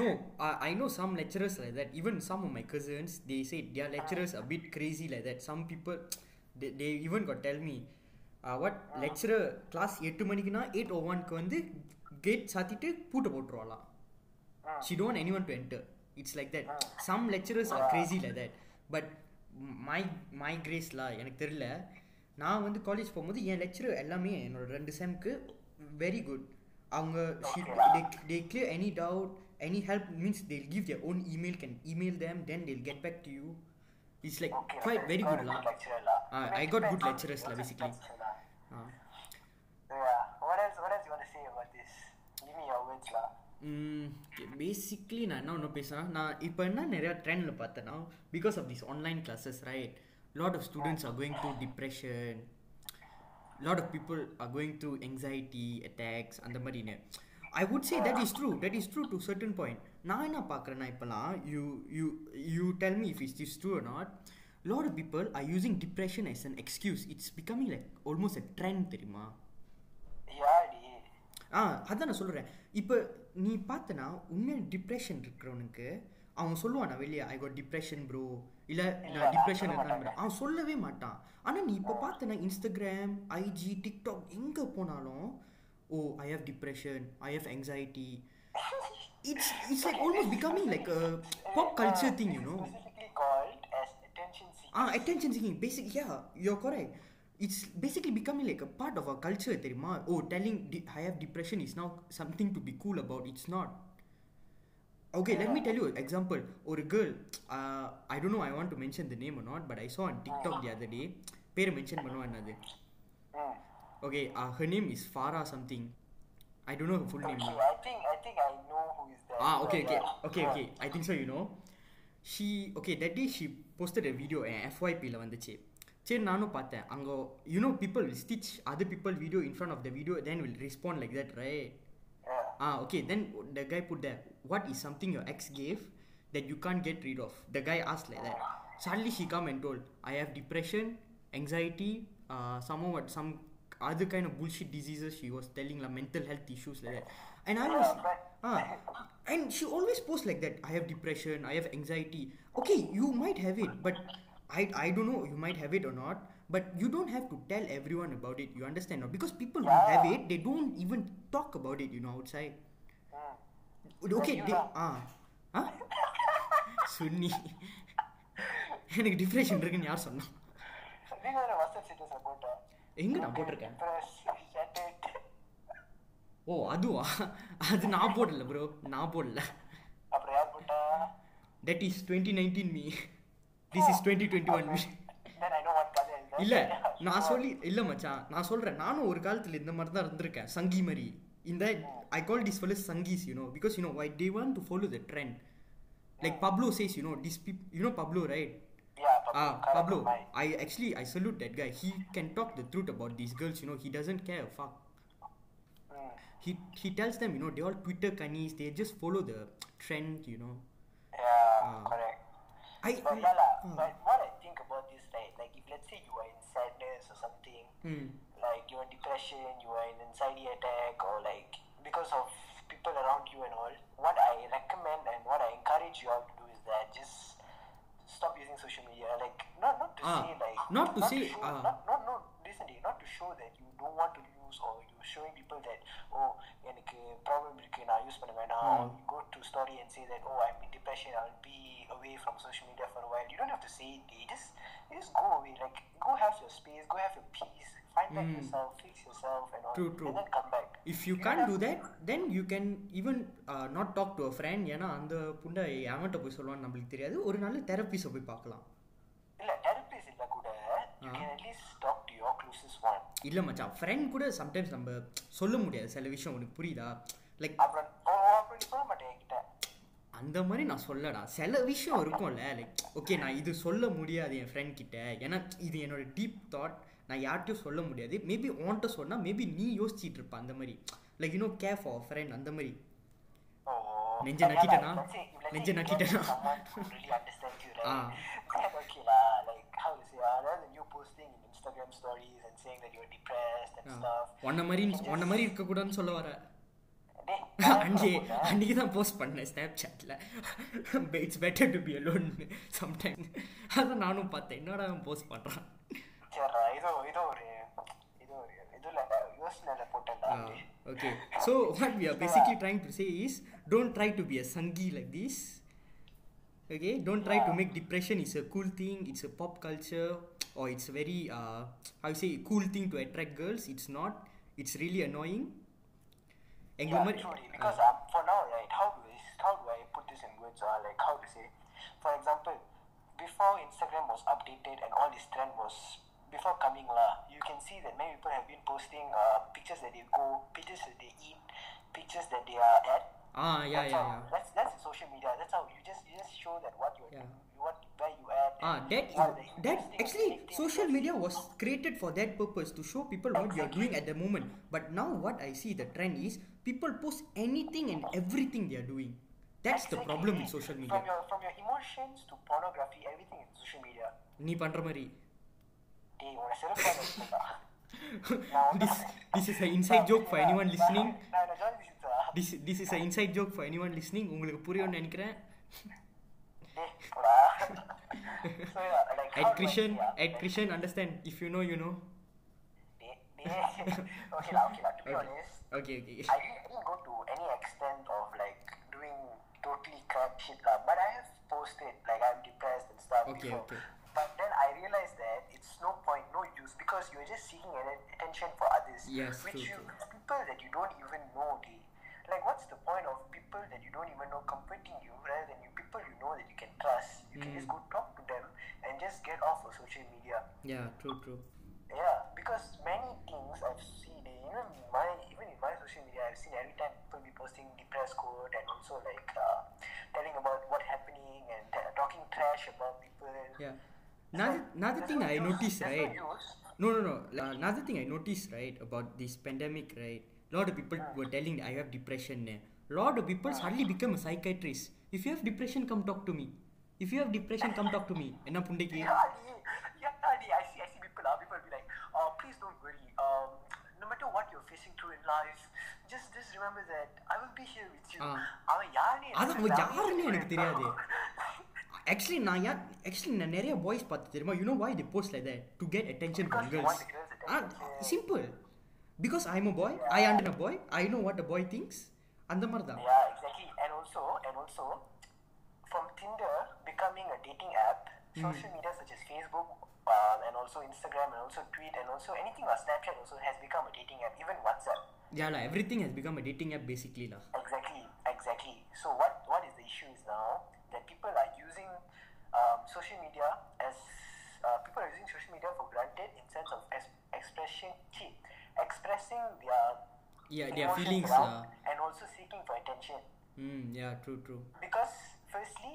No, I, I know some lecturers like that. Even some of my cousins, they say their lecturers a bit crazy like that. Some people, they they even could tell me what lecturer class எட்டு மணிக்குன்னா eight ஓ ஒன்க்கு வந்து gate சாத்திட்டு பூட்டை போட்டுருவாளாம். She don't any one to enter it's like that some lecturers are crazy like that but my my கிரேஸ்லாம் எனக்கு தெரில நான் வந்து காலேஜ் போகும்போது என் லெக்சர் எல்லாமே என்னோட ரெண்டு செம்க்கு வெரி குட் அவங்க they clear any doubt any help means they'll give their own email can email them then they'll get back to you it's like Okay, quite very good lah lecturer lah. Ah, mean, I got depends good on- lecturers lah, also basically. depends lah. Ah. Yeah. What else? What else you want to say about this? Give me your words lah. Basically நான் என்ன ஒன்று பேசுகிறேன் நான் இப்போ என்ன நிறையா ட்ரெண்டில் பார்த்தேன்னா because of this online classes right lot of students are going through depression lot of people are going through anxiety attacks அந்த மாதிரின்னு I would say that is true that is true to certain point நான் என்ன பார்க்குறேன்னா இப்போலாம் you you you tell me if is is true not lot of people are using depression as an excuse it's becoming like almost a trend தெரியுமா. ஆ அதான் நான் சொல்கிறேன் இப்போ நீ பார்த்தனா உண்மையான டிப்ரெஷன் இருக்கிறவனுக்கு அவன் சொல்லுவானா வெளியே ஐ காட் டிப்ரெஷன் ப்ரோ இல்லை நான் டிப்ரெஷன் இருக்கான்னு அவன் சொல்லவே மாட்டான். ஆனால் நீ இப்போ பார்த்தனா இன்ஸ்டாகிராம் ஐஜி டிக்டாக் எங்கே போனாலும் ஓ I have depression I have anxiety it's it's like almost becoming like pop culture thing you know Specifically called as attention seeking. Ah, attention seeking. Basic, yeah, you're correct. It's basically becoming like a part of our culture, தெரியுமா Oh, telling de- I have depression is now something to be cool about. It's not. Okay, let me tell you an example. ஒரு girl, uh, I don't know I want to mention the name or not, but I saw on TikTok the other day. பேரை mention பண்ணுவேன் அது Hmm. Okay, uh, her name is Farah something. I don't know her full name. Okay, now. I think I think I know who is that. Ah, okay, but okay, yeah. okay, Yeah. okay. I think so, you know. She, okay, that day she posted a video என் எஃப்ஒய்பியில் வந்துச்சு சரி நானும் பார்த்தேன் அங்கே you know people will stitch other people video in front of the video then will respond like that right Yeah. ah okay then the guy put there what is something your ex gave that you can't get rid of the guy asked like that suddenly she come and told i have depression anxiety uh someone what some other kind of bullshit diseases she was telling like mental health issues like that and i was Yeah, but- ah and she always posts like that i have depression i have anxiety okay you might have it but i i don't know you might have it or not but you don't have to tell everyone about it you understand no? because people who have it they don't even talk about it you know outside Hmm. okay you they know. ah ah சுன்னி எனக்கு depression இருக்குன்னு யார் சொன்னா நீங்க எங்க நான் போட்டிருக்கேன்? ஓ அதுவா? அது நான் போடல ப்ரோ நான் போடல. That is twenty nineteen me this is twenty twenty one me இல்லை இல்ல நான் சொல்லி இல்ல மச்சான் நான் சொல்றேன். நானும் ஒரு காலத்துல இந்த மாதிரி தான் இருந்திருக்கேன். சங்கி மாதிரி. இந்த I call this fellas sanghis you know because you know I why they want to follow the trend like Pablo says you know this peep you know Pablo right Pablo. Ah, Pablo. I actually I salute that guy. He can talk the truth about these girls. You know, he doesn't care a fuck. Hmm. He he tells them, you know, they all Twitter cunnies. They just follow the trend. You know. Yeah, Ah. correct. I. But I- yeah, ah. but what I think about this, right? Like, if let's say you are in sadness or something, Hmm. like you're in depression, you are in anxiety attack, or like because of people around you and all, what I recommend and what I encourage you all to do is that just stop using social media. Like, not not to Ah, say like not to say, show, ah. not not not listen, to not to show that you don't want to use or showing people that oh எனக்கு problem இருக்கு நான் use பண்ண வேணாம் go to story and say that oh I mean depression I will be away from social media for while you don't have to say it just just go away like go have your space go have your peace find back mm. yourself, fix yourself, and all. True, true. And then come back. If you, you can't do that, then you can even uh, not talk to a ஏன்னா அந்த புண்டை அவன்கிட்ட போய் சொல்லுவான்னு நம்மளுக்கு தெரியாது ஒரு நாள் தெரப்பிஸை போய் பார்க்கலாம் இல்ல தெரப்பிஸ் இல்ல கூட இல்லை மச்சான் ஃப்ரெண்ட் கூட சம்டைம்ஸ் நம்ம சொல்ல முடியாது. சில விஷயம் உனக்கு புரியுதா? லைக் அந்த மாதிரி நான் சொல்லடா. சில விஷயம் இருக்கும்ல லைக் ஓகே நான் இது சொல்ல முடியாது என் ஃப்ரெண்ட் கிட்ட. ஏன்னா இது என்னோட டீப் தாட் நான் யார்கிட்டயும் சொல்ல முடியாது. மேபி உன்கிட்ட சொன்னால் மேபி நீ யோசிச்சிட்டு இருப்ப அந்த மாதிரி. Like you know care for friend அந்த மாதிரி. நெஞ்ச நக்கிட்டேனா? நெஞ்ச நக்கிட்டேனா? get Instagram stories and saying that you were depressed and stuff. ஒன்ன மாதிரி ஒன்ன மாதிரி இருக்க கூடாதுன்னு சொல்ல வர. அன்னைக்கு அன்னைக்கு தான் போஸ்ட் பண்ணேன் ஸ்னாப் சாட்ல it's better to be alone sometime அதான் நானும் பார்த்தேன். என்னடா போஸ்ட் பண்ணுறான் சரி இதோ இதோ ஒரு இதோ ஒரு இதுல யோசனையில போட்டேன்டா okay so what we are basically trying to say is don't try to be a sanghi like this okay don't try to make depression is a cool thing thing. It's a pop or it's very uh, how you say cool thing to attract girls. It's not. It's really annoying. And yeah, women, truly, uh, because uh, um, for now, right, how do, I, how do I put this in words or like how to say? For example, before Instagram was updated and all this trend was before coming lah, you can see that many people have been posting uh, pictures that they go, pictures that they eat, pictures that they are at. Ah, yeah, that's yeah, how, yeah. That's that's social media. That's how you just you just show that what you're yeah. doing, what where Ah, and that what the that interesting actually things social that- media was created for that purpose to show people what you are doing at the moment. But now what I see the trend is people post anything and everything they are doing. That's the Exactly. problem with social From media. your from your emotions to pornography, everything is social media. நீ பண்ற மாதிரி டேய் உன செருப்பால வச்சிருக்கா. நான் வந்து- this this is an inside joke for anyone listening. நான் என்ன ஜாலி சிரிச்சா? This this is an inside joke for anyone listening. உங்களுக்கு புரியும்னு நினைக்கிறேன். at Krishan, at Krishan, understand. If you know, you know. okay, la, okay, la. To be okay. honest, okay, okay. I didn't, I didn't go to any extent of like doing totally crap shit, la. But I have posted like I'm depressed and stuff. Okay, before. okay. But then I realized that it's no point, no use because you're just seeking attention for others. Yes, which true, you, true. people that you don't even know, they like what's the point of people that you don't even know comforting you rather than you people you know that you can trust. You mm. can just mm. go talk to them and just get off of social media. Yeah, true, true. Yeah, because many things I've seen, even my even in my social media, I've seen every time people be posting depressed quote and also like uh, telling about what happening and talking trash about people. Yeah. Another, another thing I use- noticed, there's right? No. No, no, no. Uh, another thing I noticed, right, about this pandemic, right? A lot of people were telling I have depression. A lot of people suddenly become a psychiatrist. If you have depression, come talk to me. If you have depression, come talk to me. என்ன புண்டைக்கு Yeah, D, yeah, D, I see, I see people, uh, people be like, oh, please don't worry. Um, no matter what you're facing through in life, just just remember that I will be here with you. Ah. அவன் யாருன்னு அது எனக்கு அவன் தெரியாது. யாருன்னு எனக்கு தெரியாது. Actually நான் ஏன் ஆக்சுவலி நான் நிறைய பாய்ஸ் பார்த்து தெரியுமா you know why the post like that to get attention from Because you want girls the girls' attention. Simple because I am a boy I under a boy I know what a boy things அந்த மாதிரி தான் Yeah, exactly. And also, and also, from Tinder becoming a dating app, social media such as Facebook uh, and also Instagram and also Tweet and also anything on Snapchat also has become a dating app. Even WhatsApp. Yeah, la, everything has become a dating app basically. La. Exactly, exactly. So what what is the issue is now that people are using um, social media as uh, people are using social media for granted in sense of ex- expression, gee, expressing their Yeah, their feelings. around La. and also seeking for attention. Mm, yeah, true, true. Because firstly,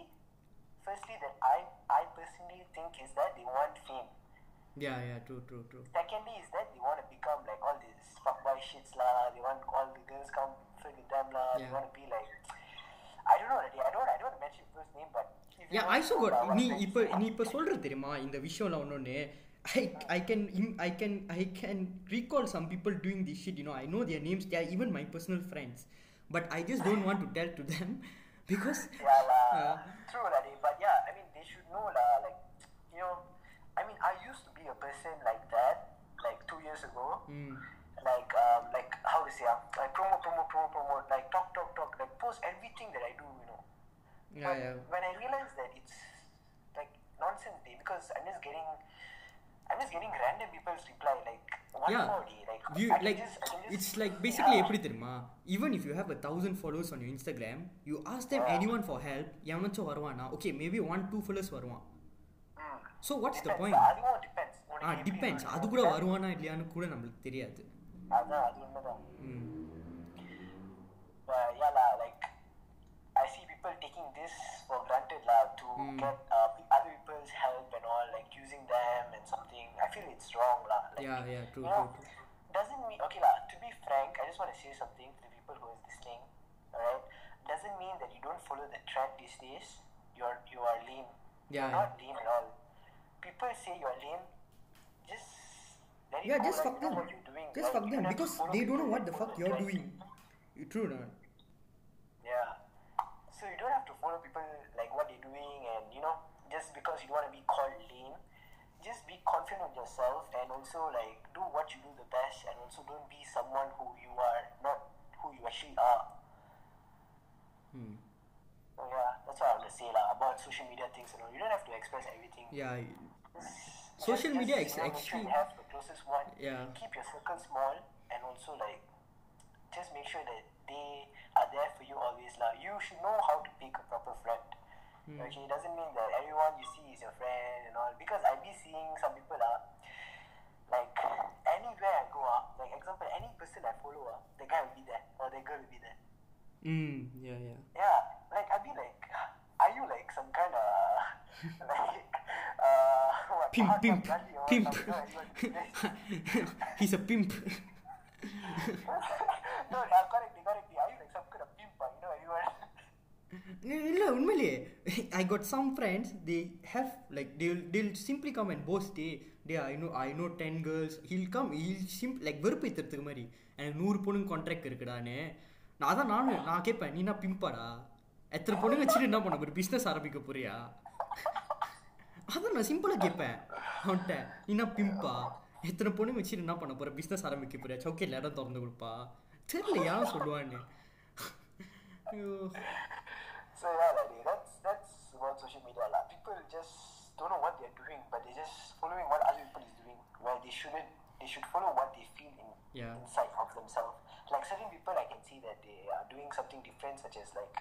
firstly that I I personally think is that they want fame. Yeah, yeah, true, true, true. Secondly is that they want to become like all these fuckboy shits lah. They want all the girls come flirt with them lah. They Yeah. want to be like I don't know already. I don't I don't want to mention people's name, but if you Yeah, don't I also know, got lah, நீ what இப்போ friends- நீ இப்போ சொல்றது தெரியுமா இந்த விஷயம்லாம் ஒன்னொன்னு I I can im- I can I can recall some people doing this shit you know I know their names they are even my personal friends but I just don't want to tell to them because Yeah lah. Yeah. True lah, dey. but yeah, I mean they should know lah. Like you know, I mean I used to be a person like that like two years ago. mm, like um, like how to say ah, like promo promo promo promo like talk talk talk like post everything that I do you know yeah but yeah when I realized that it's like nonsense day because I'm just getting I'm just getting random people's reply like one yeah more day like you I can like just, I can just it's like basically yeah. எப்படி தெரியுமா even if you have a thousand followers on your Instagram you ask them anyone for help எவனாச்சும் வருவானா okay maybe one two followers வருவான் Mm. so what's the Depends point lah, அதுவும் depends உனக்கு ஆ எப்படி depends வேணும்? அது கூட வருவானா இல்லையான்னு கூட நம்மளுக்கு தெரியாது அதான் அது உண்மைதான் ம் But yeah lah, like I see people taking this for granted lah to Mm. get uh, pe- other people's help and all, like using them and something. I feel it's wrong lah. Like, yeah yeah true you know, true true doesn't mean okay lah. To be frank, I just want to say something to the people who is listening, alright, doesn't mean that you don't follow the trend these days. You're you are lame. Yeah, You're not lame at all. People say you're lame. Just let Yeah, just fuck them. what you're doing, Just right? fuck them don't have to because they don't know what the fuck you're doing. You True or not? Yeah. So you don't have to follow people like what they're doing and you know, just because you don't want to be called lame, just be confident in yourself and also like do what you do the best and also don't be someone who you are not who you actually are. Hmm. So yeah, that's what I want to say lah about social media things and all. You don't have to express everything. Yeah. Just- Social just, media you ex- know, make sure actually- you have the closest one. Yeah. Keep your circle small and also like just make sure that they are there for you always lah. You should know how to pick a proper friend. Hmm. Okay, it doesn't mean that everyone you see is your friend and all. Because I be seeing some people ah, like anywhere I go ah, like example any person I follow ah, the guy will be there or the girl will be there. Mm, yeah, yeah. Yeah, like I be like, are you like some kind of like uh what? Pimp, pimp, pimp. something, you know, everyone? He's a pimp. no, uh, இல்ல உண்மையிலேயே I got some friends they have like till till simply come and pose day day I know I know then girls will come will seem like வெறுப்பேற்றுறதுக்கு மாதிரி. எனக்கு நூறு பொண்ணுங்க contract இருக்குடான்னு. நான் அதான் நானும் நான் கேட்பேன் நீ என்ன பிம்பாடா? எத்தனை பொண்ணுங்க வச்சுட்டு என்ன பண்ண ஒரு பிஸ்னஸ் ஆரம்பிக்க போறியா? அதான் நான் சிம்பிளாக கேட்பேன் அவன்கிட்ட நீ என்ன பிம்பா? எத்தனை பொண்ணுங்க வச்சுட்டு என்ன பண்ண போற? பிஸ்னஸ் ஆரம்பிக்க போறியா? சவுக்கையில் இடம் திறந்து கொடுப்பா. தெரியல யாரும் சொல்லுவான்னு. ஐயோ. So yeah, like, that's that's about social media lah. People just don't know what they're doing, but they're just following what other people is doing. Where they shouldn't. They should follow what they feel in Yeah. inside of themselves. Like certain people, I can see that they are doing something different, such as like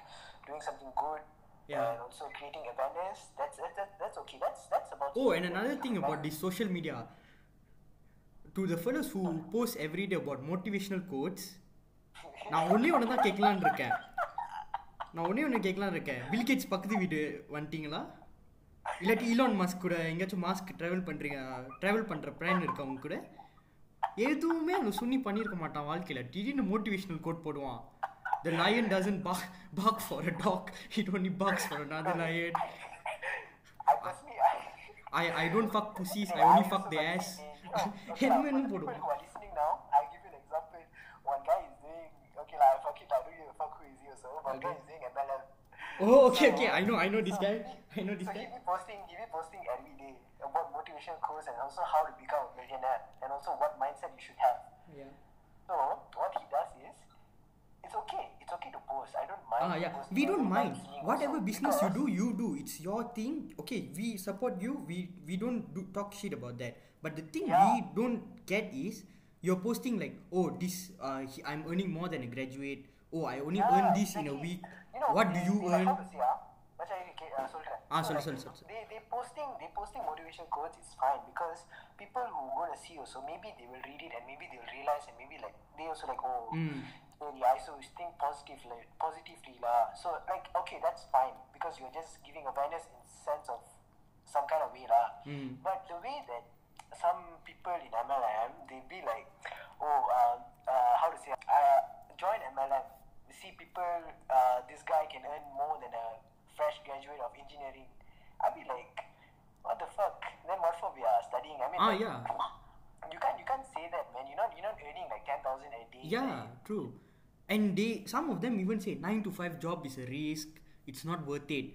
doing something good. Yeah. And also creating awareness. That's that, that, that's okay. That's that's about. Oh, and another thing about this social media, to the fellows who post every day about motivational quotes, நான் ஒன்றே ஒன்று தான் கேட்கலான்னு இருக்கேன் நான் ஒன்றே ஒன்று கேட்கலான்னு இருக்கேன் பில் கேட்ஸ் பக்கத்து வீடு வந்துட்டீங்களா இல்லாட்டி ஈலான் மாஸ்க் கூட எங்கேயாச்சும் மாஸ்க் ட்ராவல் பண்ணுறீங்க ட்ராவல் பண்ணுற பிளான் இருக்கு அவங்க கூட எதுவுமே அவன் சுண்ணி பண்ணியிருக்க மாட்டான் வாழ்க்கையில் திடீர்னு மோட்டிவேஷனல் கோட் போடுவான் The lion doesn't bark, bark for a dog, it only barks for another lion. I personally, I. I, I don't fuck pussies, I I only also fuck the got ass. this thing. No, okay, என்ன lah, for வேணும் the people போடுவான் who are listening now, I'll give you an example. One guy is doing, okay, lah, fuck it, I don't give a fuck who is he also. One guy is doing MLM. Oh, okay, So- okay, I know, I know this so guy. I know this so guy. he be posting, he be posting every day about motivational quotes and also how to become a millionaire and also what mindset you should have. Yeah. So what he does is, it's okay. It's okay to post. I don't mind. Ah, yeah. We don't mind. Whatever business you do, you do. It's your thing. Okay, we support you. We we don't do talk shit about that. But the thing Yeah. we don't get is you're posting like, oh, this uh, he- I'm earning more than a graduate. Oh, I only Yeah, earn this in a week You know, what do they- you they- earn? How to say, ah? Macam ini, okay, uh, சொல்றேன். Ah, So, சொல்லு, like, சொல்லு, சொல்லு, சொல்லு. They, they posting, they posting motivation quotes is fine because people who gonna see also maybe they will read it and maybe they will realize and maybe like they also like oh Mm. really I so think positively positively lah. So like okay that's fine because you're just giving awareness in sense of some kind of way lah. Mm. But the way that some people in MLM they be like oh um, uh, how to say uh, join MLM you see people uh, this guy can earn more than a fresh graduate of engineering I'd be like what the fuck then what for we are studying I mean Ah, like, yeah. you can't you can't say that man you're not you're not earning like 10,000 a day Yeah, like, true. And they some of them even say nine to five job is a risk. It's not worth it.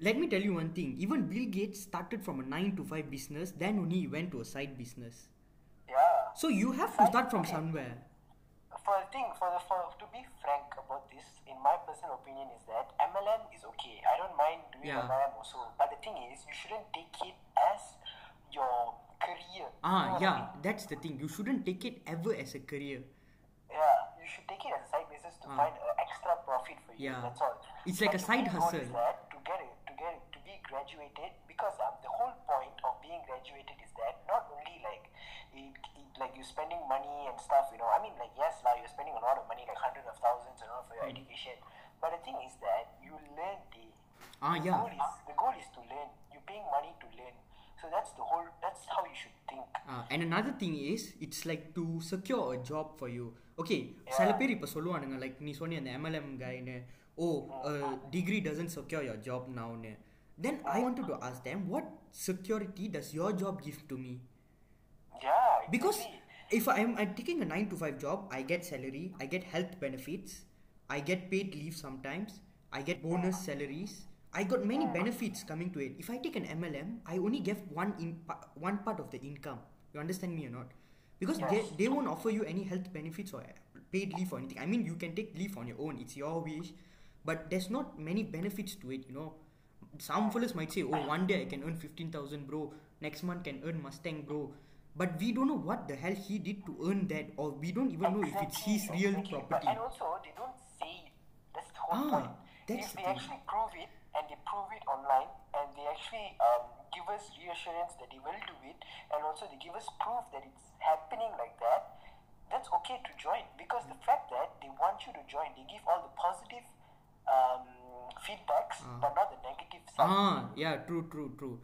Let me tell you one thing. Even Bill Gates started from a nine to five business. Then only he went to a side business. yeah So you have to start from somewhere. For the thing for the for to be frank about this in my personal opinion is that MLM is okay I don't mind doing Yeah. MLM also but the thing is you shouldn't take it as your career You know Ah, I yeah, mean? that's the thing. You shouldn't take it ever as a career. yeah you should take it as a side business to Ah. find uh, extra profit for you Yeah. that's all It's like But a side hustle. that to get it to get it to be graduated because um, the whole point of being graduated is that not only like it, like you're spending money and stuff you know I mean like yes lah you're spending a lot of money like hundreds of thousands and all for your Hmm. education but the thing is that you learn the Ah, the yeah. goal is the goal is to learn you're paying money to learn so that's the whole that's how you should think Ah, Uh, and another thing is it's like to secure a job for you okay சில பேர் இப்போ சொல்லுவானுங்க like நீ சொன்னி அந்த MLM கைன்னு oh degree doesn't secure your job நவுன்னு then I wanted to ask them what security does your job give to me yeah. because if I'm, I'm taking a 9 to 5 job i get salary i get health benefits i get paid leave sometimes i get bonus salaries i got many benefits coming to it. If i take an mlm i only get one in one part of the income. You understand me or not? Because they, they won't offer you any health benefits or uh, paid leave or anything. I mean you can take leave on your own. It's your wish but there's not many benefits to it you know. Some fellas might say oh one day i can earn 15000 bro. Next month can earn mustang bro but we don't know what the hell he did to earn that or we don't even know if it's his real property and also, they don't say it. That's the whole Ah, point. that's if the they thing. actually prove it and they prove it online and they actually um, give us reassurance that they will do it and also they give us proof that it's happening like that, that's okay to join because the fact that they want you to join, they give all the positive um, feedbacks but not the negative side. ah yeah true true true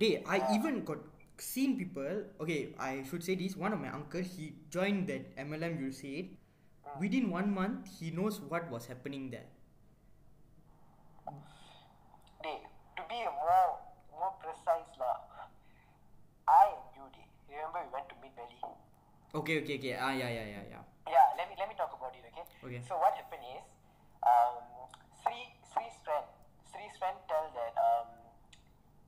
they i even got seen people okay i should say this one of my uncle he joined that mlm you said within one month he knows what was happening there Day, to be a more more precise lah, I and you, Day, remember we went to Mid Valley. okay okay okay ah yeah yeah yeah yeah Yeah, let me let me talk about it, okay? Okay. So what happened is, um, Sri Sri's friend, Sri's friend tell that um,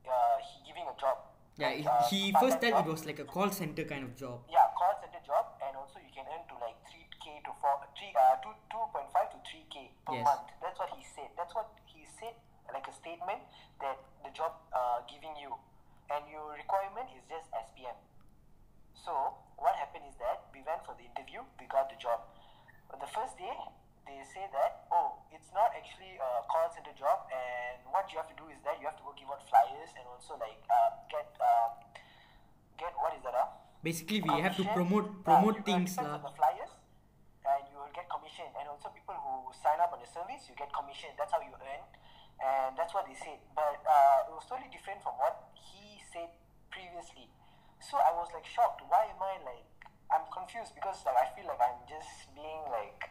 uh, he giving a job. Yeah like, he, uh, he first said it was like a call center kind of job Yeah, call center job, and also you can earn to like three k to four three uh two two point five to three k per Yes. month. That's what he said. That's what he said, like a statement that the job uh giving you, and your requirement is just SPM. So what happened is that we went for the interview, we got the job. But the first day, they say that oh, it's not actually a call center job, and what you have to do is that you have to go give out flyers and also like um, get um, get what is that? Uh? basically we have to commission. promote Uh, promote things lah the flyers and you will get commission and also people who sign up on the service you get commission that's how you earn and that's what they said but uh, it was totally different from what he said previously so I was like shocked why am I like I'm confused because like I feel like I'm just being like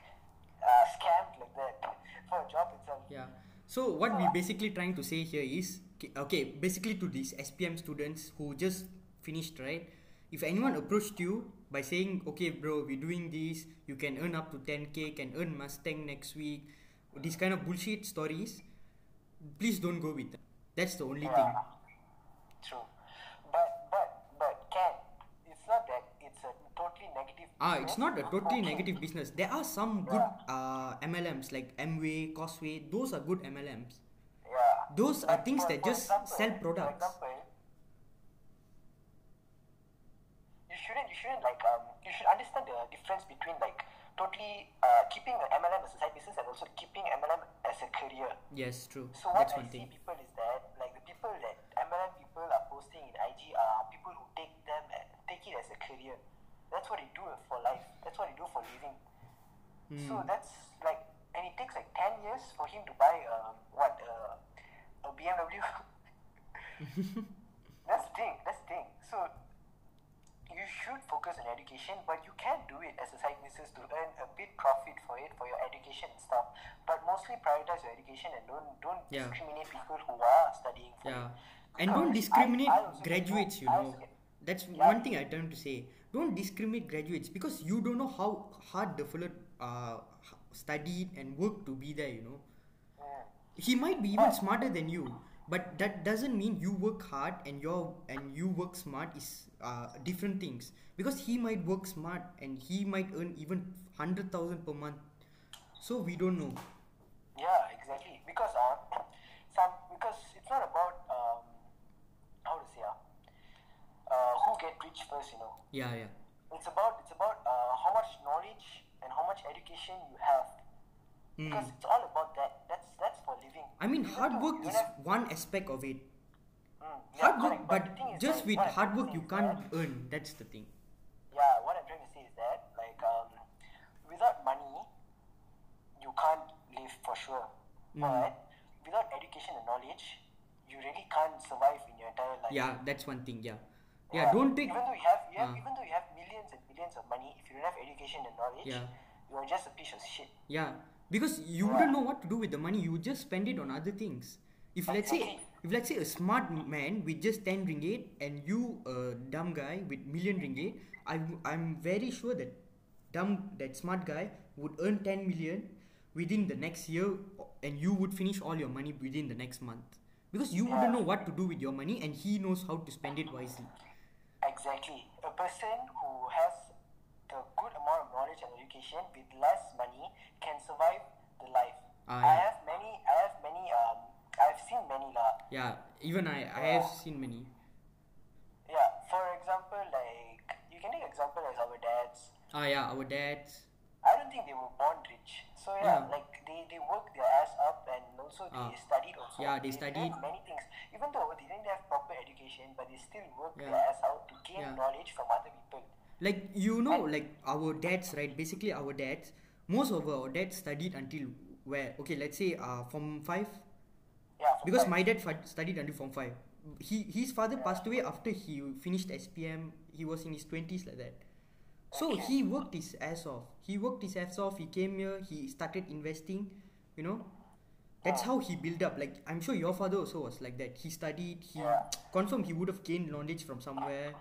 uh, scammed like that for a job itself Yeah. So what we basically trying to say here is okay, okay, basically to these SPM students who just finished, right? If anyone approached you by saying, "Okay, bro, we're doing this. You can earn up to 10k, can earn Mustang next week," these kind of bullshit stories, please don't go with them. That's the only thing. True. But but but Ken, it's not that it's a totally negative. Ah, it's not a totally negative business. There are some good uh, MLMs like Amway, Cosway. Those are good MLMs. Yeah. Those are things that just sell products. You shouldn't you shouldn't like um you should understand the difference between like totally uh, keeping the MLM as a side business and also keeping MLM as a career. Yes, true. So what That's I one see thing. people is that like the people that MLM people are posting in IG are people who take them uh, take it as a career. That's what they do for life. That's what they do for living. So Hmm. that's like, and it takes like ten years for him to buy um, what uh, a BMW. that's the thing. That's the thing. So you should focus on education, but you can do it as a side business to earn a bit profit for it for your education and stuff. But mostly prioritize your education and don't don't Yeah. discriminate people who are studying for Yeah. it. And don't discriminate I- I also get- graduates, you know. That's Yeah. one thing I tend to say. Don't discriminate graduates because you don't know how hard the fellow uh, studied and worked to be there, you know. Mm. He might be even smarter than you, but that doesn't mean you work hard and your and you work smart is uh, different things. Because he might work smart and he might earn even hundred thousand per month. So we don't know. Yeah, exactly. Because uh, some because it's not about um, how to say uh, uh, who first. You know, Yeah, yeah. it's about it's about uh, how much knowledge and how much education you have. Mm. Because it's all about that. That's that's for living. I mean, hard work is have- one aspect of it. Mm, yeah, hard work, but is just with hard work you can't that- earn. That's the thing. Yeah, what I'm trying to say is that like um, without money, you can't live for sure. Mm. But without education and knowledge, you really can't survive in your entire life. Yeah, that's one thing. Yeah, yeah. Don't take. Even though you have you You have, Ah. even though you have millions and millions of money, if you don't have education and knowledge, Yeah. you're just a piece of shit. Yeah, because you wouldn't know what to do with the money. You would just spend it on other things. If let's say, if let's say a smart man with just ten ringgit and you a dumb guy with million ringgit, I'm I'm very sure that dumb that smart guy would earn ten million within the next year, and you would finish all your money within the next month because you wouldn't know what to do with your money, and he knows how to spend it wisely. Exactly. A person who has the good amount of knowledge and education with less money can survive the life. Ah, I have many. I have many. Um, I've seen many lah. Yeah, even I I have seen many. Yeah. For example, like you can take example as our dads. Ah yeah, our dads. I don't think they were born rich. So yeah, Yeah. like they, they worked their ass up and also they Ah. studied also. Yeah, they learned studied. many things. Even though they didn't have proper education, but they still worked Yeah. their ass out to gain Yeah. knowledge from other people. like you know like our dads right basically our dads most of our dads studied until where okay let's say uh from five Yeah. from because five- my dad studied until from five he his father passed away after he finished spm he was in his 20s like that so he worked his ass off he worked his ass off he came here he started investing you know that's how he built up like i'm sure your father also was like that he studied he Yeah. confirm he would have gained knowledge from somewhere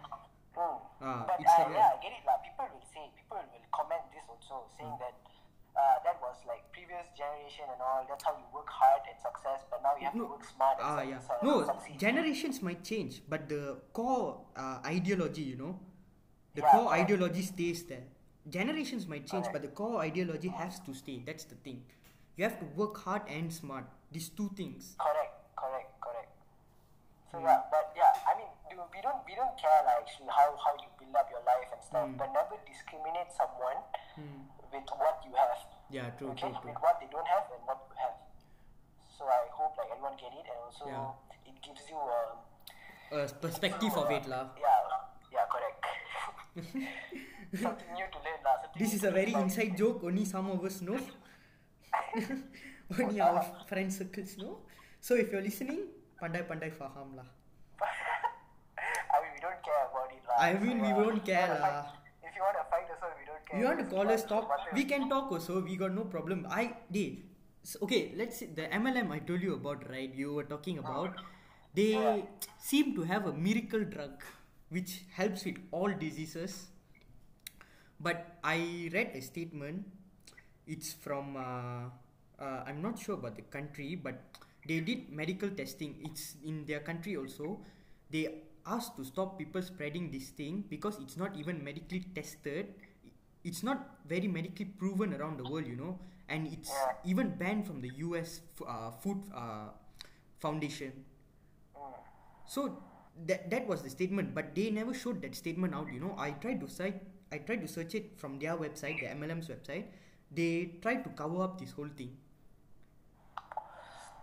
Hmm. Ah, but it's uh, like yeah. I get it lah. People will say, people will comment this also, saying that uh, that was like previous generation and all. That's how you work hard and success, but now you have to work smart and Ah, yeah. No, succeed. generations might change, but the core uh, ideology, you know, the core ideology stays there. Generations might change, but the core ideology has to stay. That's the thing. You have to work hard and smart. These two things. Correct, correct, correct. So Hmm. yeah, but yeah, I mean, do- we don't we don't care like actually how how you build up your life and stuff, Hmm. but never discriminate someone with what you have. Yeah, true, okay, true, true. with what they don't have and what you have. So I hope like everyone get it, and also Yeah. it gives you um, A perspective of it, lah. yeah. something new to learn. This is a very learn. inside joke. Only some of us know. only our friend circles know. So if you're listening, pandai pandai faham lah. I mean, we don't care about it, lah. I mean, we won't care, lah. If you want to fight us, we don't care. You want to call us talk? We can talk also. We got no problem. I they s- okay. Let's see. the MLM I told you about, right? You were talking about. They seem to have a miracle drug which helps with all diseases. But I read a statement. It's from uh, uh, I'm not sure about the country, but they did medical testing. It's in their country also. They asked to stop people spreading this thing because it's not even medically tested. It's not very medically proven around the world, you know, and it's even banned from the U.S. f- uh, Food uh, Foundation. So that that was the statement, but they never showed that statement out. You know, I tried to cite, I tried to search it from their website, the MLM's website. They tried to cover up this whole thing.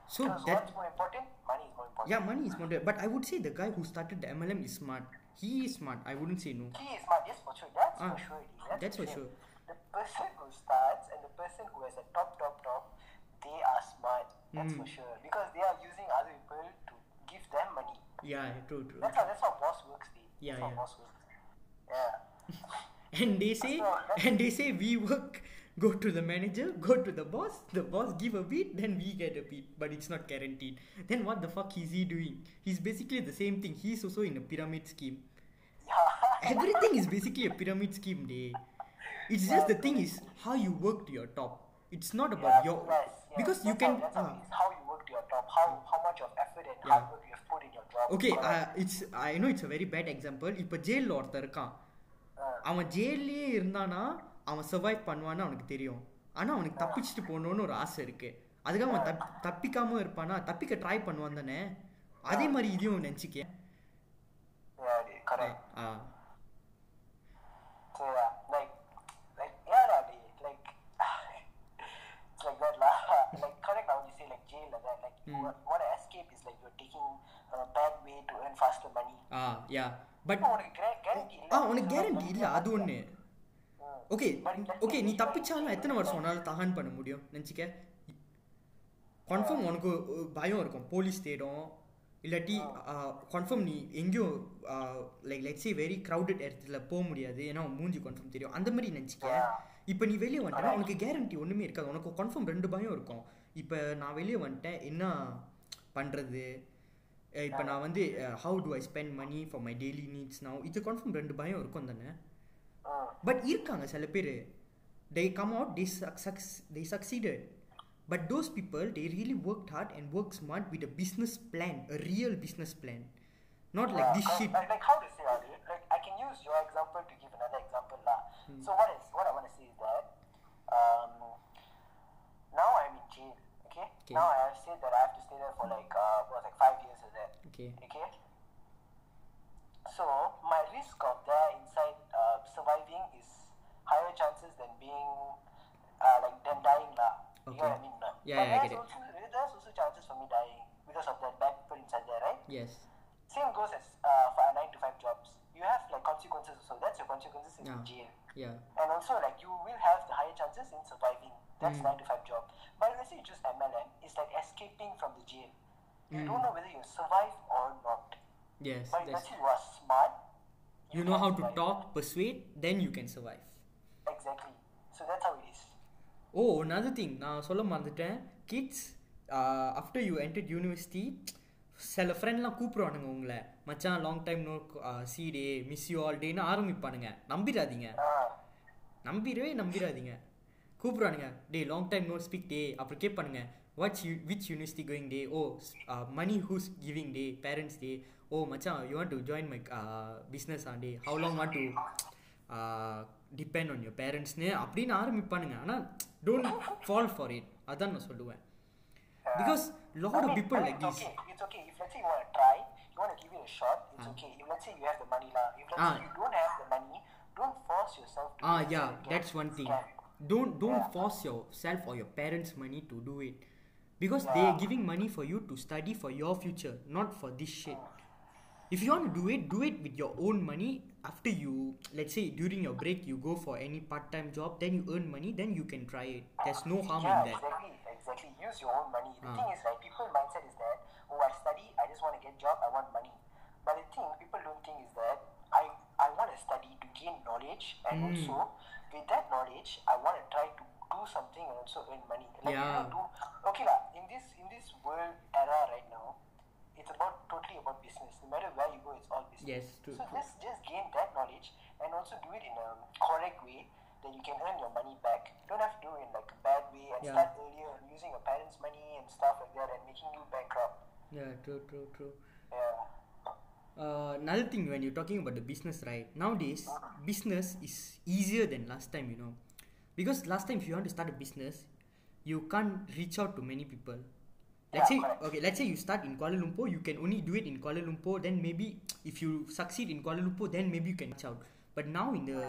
So Because that what's more important? Money is more important. yeah, money is more. there. But I would say the guy who started the MLM is smart. He is smart. I wouldn't say no. He is smart, yes, for sure. That's Ah, for sure. is. that's for sure. The person who starts and the person who has a top, top, top, they are smart. That's Mm. for sure. Because they are using other people to give them money. Yeah, true, true. That's how that's how boss works, dude. Yeah, that's how yeah. boss works. Yeah. And they say, So, and they say we work. Go to the manager, go to the boss. The boss give a beat, then we get a beat, but it's not guaranteed. Then what the fuck is he doing? He's basically the same thing. He's also in a pyramid scheme. Yeah. Everything is basically a pyramid scheme, day. It's just the thing is how you work to your top. It's not about yeah, your yes, yes. because you can. How, ah. how you work to your top. How how much of effort and Yeah. hard work you okay. It's I know it's a very bad example இப்போ ஜெயிலில் ஒருத்தன் இருக்கான். அவன் ஜெயிலே இருந்தானா அவன் survive பண்ணுவான்னு அவனுக்கு தெரியும். ஆனால் அவனுக்கு தப்பிச்சுட்டு போகணுன்னு ஒரு ஆசை இருக்கு. அதுக்காக அவன் தப் தப்பிக்காம இருப்பானா? தப்பிக்க ட்ரை பண்ணுவான் தானே? அதே மாதிரி இதையும் நினச்சிக்க. ஆ. yeah, like, that lah. like correct now when you say like jail like that, like you. want, want to escape is like you're taking a bad way to earn faster money. Ah yeah. But இப்போ உனக்கு guarantee இல்ல. ஆ உனக்கு guarantee இல்லை. அது Hmm. Okay But okay நீ தப்பிச்சாலும் எத்தனை வருஷம் உன்னால் தகான் பண்ண முடியும்? நினச்சிக்க. கன்ஃபார்ம் உனக்கு பயம் இருக்கும். போலீஸ் தேடும். இல்லாட்டி கன்ஃபார்ம் நீ எங்கேயோ லைக் லெட்ஸ் வெரி க்ரௌடட் இடத்துல போக முடியாது. ஏன்னா மூஞ்சி கன்ஃபார்ம் தெரியும். அந்த மாதிரி நினச்சிக்க. Yeah. இப்போ நீ வெளியே வந்துட்டா உனக்கு கேரண்டி ஒன்றுமே இருக்காது. உனக்கு கன்ஃபார்ம் ரெண்டு பயம் இருக்கும். இப்போ நான் வெளியே வந்துட்டேன். என்ன பண்ணுறது இப்போ நான் வந்து how to I spend money for my daily needs now இது கன்ஃபார்ம் ரெண்டு பயம் இருக்கும் தானே Mm. பட் இருக்காங்க சில பேர் they come out they suc- suc- they succeeded but those people they really worked hard and worked smart with a business plan a real business plan not like Yeah, this cause shit Like, like how to say about it? Like I can use your example to give another example lah. So what is what I want to say is that um, now I'm in jail. Okay? Okay. Now I have said that I have to stay there for like uh, what was like five years or that. okay Okay. So my risk of there inside uh, surviving is higher chances than being uh, like than dying lah. You know what I mean? Yeah, but yeah, I there's get it. also there's also chances for me dying because of that bad people inside there, right? yes Same goes as uh, for our nine to five jobs. You have like consequences also. That's your consequences in Yeah. jail. yeah And also like you will have the higher chances in surviving. That's Mm. nine to five job. But let's say you choose MLM, it's like escaping from the jail. You Mm. don't know whether you survive or not. yes But that's you are smart. you know can how to survive. talk persuade then you can survive Exactly. So that's how it is. Oh another thing நான் சொல்ல மறந்துட்டேன் kids after you enter university சில ஃப்ரெண்ட்லாம் கூப்பிடுவானுங்க உங்களை மச்சான் long time no see டே miss you all டேன்னு ஆரம்பிப்பானுங்க நம்பிடாதீங்க Uh, நம்பிடவே நம்பிடாதீங்க கூப்பிடுவானுங்க டே லாங் டைம் நோ ஸ்பீக் டே அப்புறம் கேட்பானுங்க what's you which university going day O money whose giving day parents டே ஓ மச்சான் you want to join my business ah day how long want to depend on your பேரண்ட்ஸ்னு அப்படின்னு ஆரம்பிப்பானுங்க ஆனால் don't fall for it அதான் நான் சொல்லுவேன் because lot I of mean, people I mean, like it's this okay. It's okay. If let's say you want to try, you want to give it a shot, it's okay. If let's say you have the money lah, if let's Ah. say you don't have the money, don't force yourself to. Ah, do it yeah, and get that's one thing. scammed. Don't don't Yeah. force yourself or your parents' money to do it, because they are giving money for you to study for your future, not for this shit. If you want to do it, do it with your own money. After you, let's say during your break, you go for any part-time job, then you earn money, then you can try it. There's no harm yeah, in that. exactly, exactly. Use your own money. The Ah. thing is, like, people mindset is that, oh, I study, I just want to get job, I want money. But the thing people don't think is that I I want to study to gain knowledge, and Mm. also with that knowledge, I want to try to do something and also earn money. Like, Yeah. you know, do okay lah. In this in this world era right now, it's about totally about business. No matter where you go, it's all business. Yes, true, So true. just just gain that knowledge and also do it in a correct way that you can earn your money back. You don't have to do it in like a bad way and Yeah. start earlier using your parents' money and stuff like that and making you bankrupt. Yeah, true, true, true. Yeah. Uh, another thing when you're talking about the business right nowadays business is easier than last time you know because last time if you want to start a business you can't reach out to many people let's Yeah, say correct. okay let's say you start in kuala lumpur you can only do it in kuala lumpur then maybe if you succeed in kuala lumpur then maybe you can reach out but now in the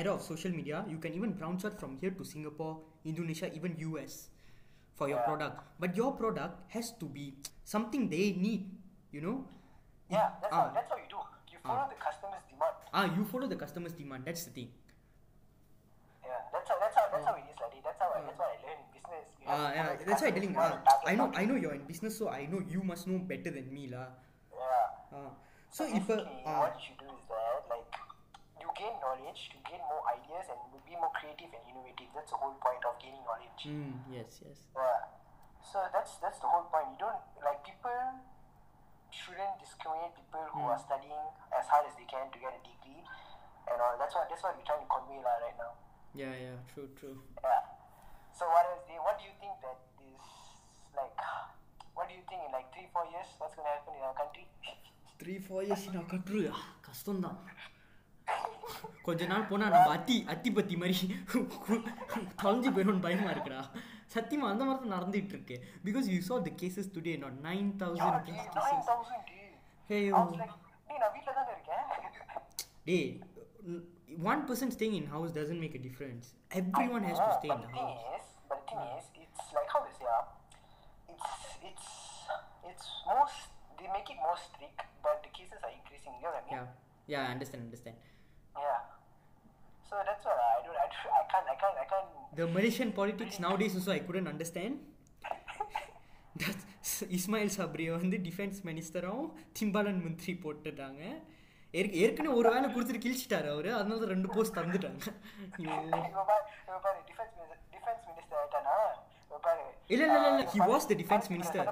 era of social media you can even branch out from here to singapore indonesia even us for your Yeah. product but your product has to be something they need you know Yeah, that's ah. how that's how you do. You follow the customer's demand. Ah, you follow the customer's demand. That's the thing. That's how that's how that's how it is, like that's how I, that's what I learned in business. You Ah, yeah, that's why I'm telling. Ah, I know. I know you're in business, so I know you must know better than me, lah. Yeah. Ah, so if Basically, uh, what you do is that like you gain knowledge to gain more ideas and be more creative and innovative. That's the whole point of gaining knowledge. mm, yes, yes. Yeah. So that's that's the whole point. You don't like people shouldn't discriminate people who Hmm. are studying as hard as they can to get a degree and all. That's what that's what we're trying to convey lah right now. Yeah, yeah, true, true. Yeah. So what else? What do you think that is like? What do you think in like three four years? What's gonna happen in our country? Three four years நான் கட்டுரு கஷ்டம்தான் கொஞ்ச நாள் போனால் நம்ம அத்தி அத்தி பத்தி மாதிரி தொலைஞ்சு போயிடும்னு பயமா இருக்குடா சத்தியமா அந்த மாதிரி தான் நடந்துட்டு இருக்கு because you saw the cases today not nine thousand was like, டேய் நான் தானே இருக்கேன். N- one person staying in house doesn't make a difference. Everyone has to Yeah, stay in but the the thing house. is, but the thing is, it's like how they say, ah, it's it's it's most they make it more strict, but the cases are increasing. You know what I mean? Yeah, yeah, I understand, understand. Yeah. So that's what I don't. I, don't- I can't. I can't. I can't. The Malaysian politics nowadays also I couldn't understand. That's Ismail சப்ரியை வந்து defence மினிஸ்டரும் திம்பாலன் மந்திரி போட்டுட்டாங்க ஏற்க- ஏற்கனவே ஒரு வேலை கொடுத்துட்டு கிழிச்சிட்டாரு அவரு. அதனால தான் ரெண்டு போஸ்ட் தந்துட்டாங்க. இல்ல இல்ல இல்ல he was the defence minister.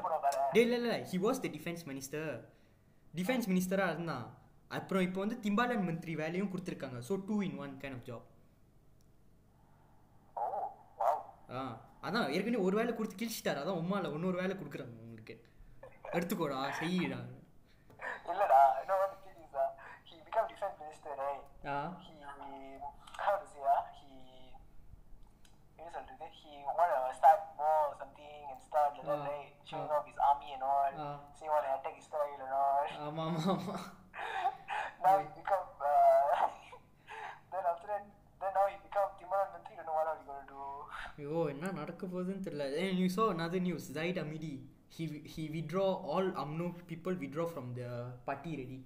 டே இல்ல இல்ல he was the defence minister defence மினிஸ்டரா இருந்தான் அப்புறம் இப்போ வந்து திம்பாலன் மந்திரி வேலையும் கொடுத்துருக்காங்க. So two in one kind of job ஆ அதான் ஏற்கனவே ஒரு வேலை கொடுத்து கிழிச்சிட்டாரு. அதான் உமால இன்னொரு வேலை கொடுக்குறாங்க உங்களுக்கு. எடுத்துக்கோடா செய்யடா. Uh-huh. He how to say uh, he maybe I'll do that. He wanna start war or something and stuff like uh, that, right? Showing uh, off his army and all. Uh, so he wanna attack Israel and all. ஆமா mama. ஆமா now he become uh, then after that then now he become Timon Mantri don't know what are we gonna do. ஐயோ என்ன நடக்க போகுதுன்னு தெரியல and you saw another news Zahid Hamidi he he withdraw all UMNO people withdraw from the party already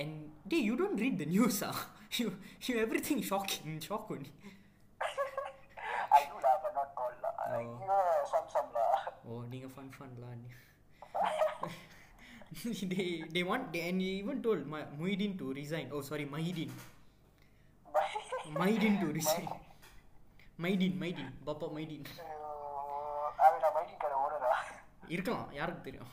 and day you don't read the news ah you you everything shocking shock only I do lah but not all lah like Oh. you know some some lah oh நீங்க fun fun lah they they want they, and he even told Ma- Muhyiddin to resign oh sorry Mahidin Mahidin to resign Mahidin Mahidin Bapak Mahidin அவன் கடை ஓடுறா இருக்கலாம் யாருக்கு தெரியும்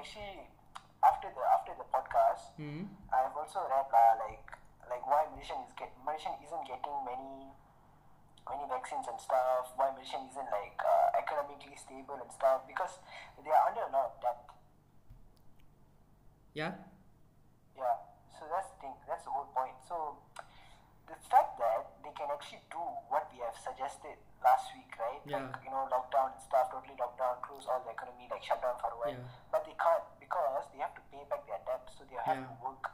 actually, after the after the podcast, hmm I have also read lah, like like why Malaysian is get Malaysian isn't getting many many vaccines and stuff. Why Malaysian isn't like uh, economically stable and stuff because they are under a lot of debt. yeah Yeah, so that's the thing. That's the whole point. So the fact that they can actually do what we have suggested last week, right? Yeah. Like, you know, lockdown and stuff, totally lockdown, close all the economy, like shut down for a while. Yeah. But they can't because they have to pay back their debt, so they have Yeah. to work.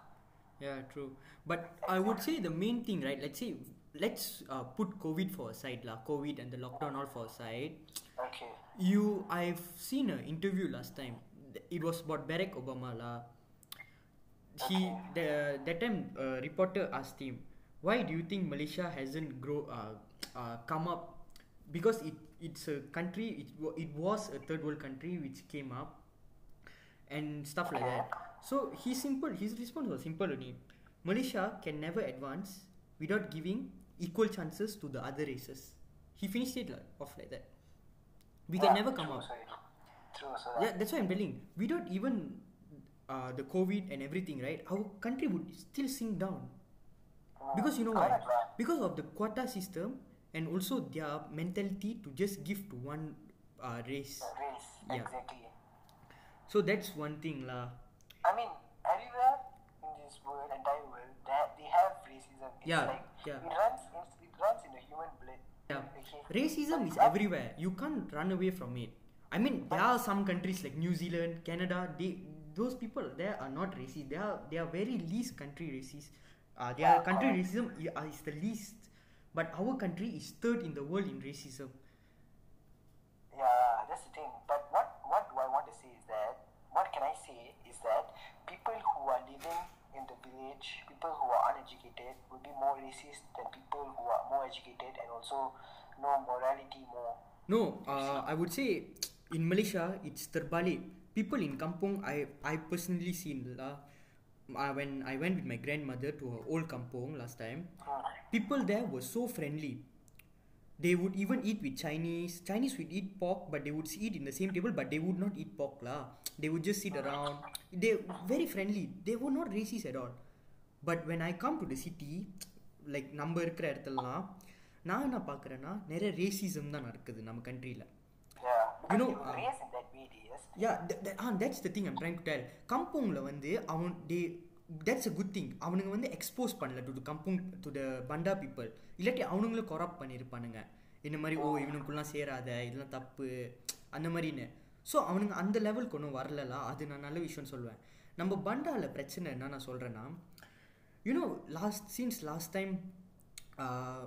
Yeah, true. But I would say the main thing, right? Let's say, let's uh, put COVID for aside, lah. COVID and the lockdown all for aside. Okay. You, I've seen an interview last time. It was about Barack Obama, lah. He, the that time, uh, reporter asked him, "Why do you think Malaysia hasn't grow, uh, uh, come up? Because it, it's a country. It, it was a third world country which came up." and stuff like that. So his simple his response was simple only. Malaysia can never advance without giving equal chances to the other races. He finished it like, off like that. We can Yeah, never come true, up. True, Yeah, that's why I'm telling. Without even uh, the COVID and everything, right? Our country would still sink down. Because you know why? Because of the quota system and also their mentality to just give to one uh, race. Race, Yeah. exactly. So that's one thing lah. I mean, everywhere in this world, entire world, they have, they have racism. It's Yeah, like yeah. it runs in, it runs in the human blood. Yeah. Okay. Racism is everywhere. You can't run away from it. I mean, there are some countries like New Zealand, Canada. They those people there are not racist. They are they are very least country racist. Uh, their country racism uh, is the least, but our country is third in the world in racism. Yeah, that's the thing. But what what do I want to say is that what can I say is that people who are living in the village, people who are uneducated, will be more racist than people who are more educated and also know morality more. No, uh, I would say in Malaysia it's terbalik. People in kampung, I I personally seen lah. Uh, when I went with my grandmother to her old kampung last time, Hmm. people there were so friendly. They would even eat with Chinese. Chinese would eat pork, but they would eat in the same table, but they would not eat pork lah. They would just sit around. They very friendly. They were not racist at all. But when I come to the city, like நம்ம இருக்கிற இடத்துலலாம் நான் என்ன பார்க்குறேன்னா நிறைய racism தான் நடக்குது நம்ம கண்ட்ரியில் Yeah, know, you were uh, in that the thing I'm trying to tell கம்போங்கில் வந்து அவன் டே தட்ஸ் அ குட் திங் அவனுங்க வந்து எக்ஸ்போஸ் பண்ணல டு கம்போங் டு த பண்டா பீப்புள் இல்லாட்டி அவனுங்களும் கொரப்ட் பண்ணியிருப்பானுங்க இந்த மாதிரி ஓ இவனுக்குலாம் சேராத இதெல்லாம் தப்பு அந்த மாதிரின்னு. ஸோ அவனுங்க அந்த லெவலுக்கு ஒன்றும் வரலலாம் அது நான் நல்ல விஷயம் சொல்லுவேன் நம்ம பண்டாவில் பிரச்சனை என்ன நான் சொல்கிறேன்னா you know last since last time uh,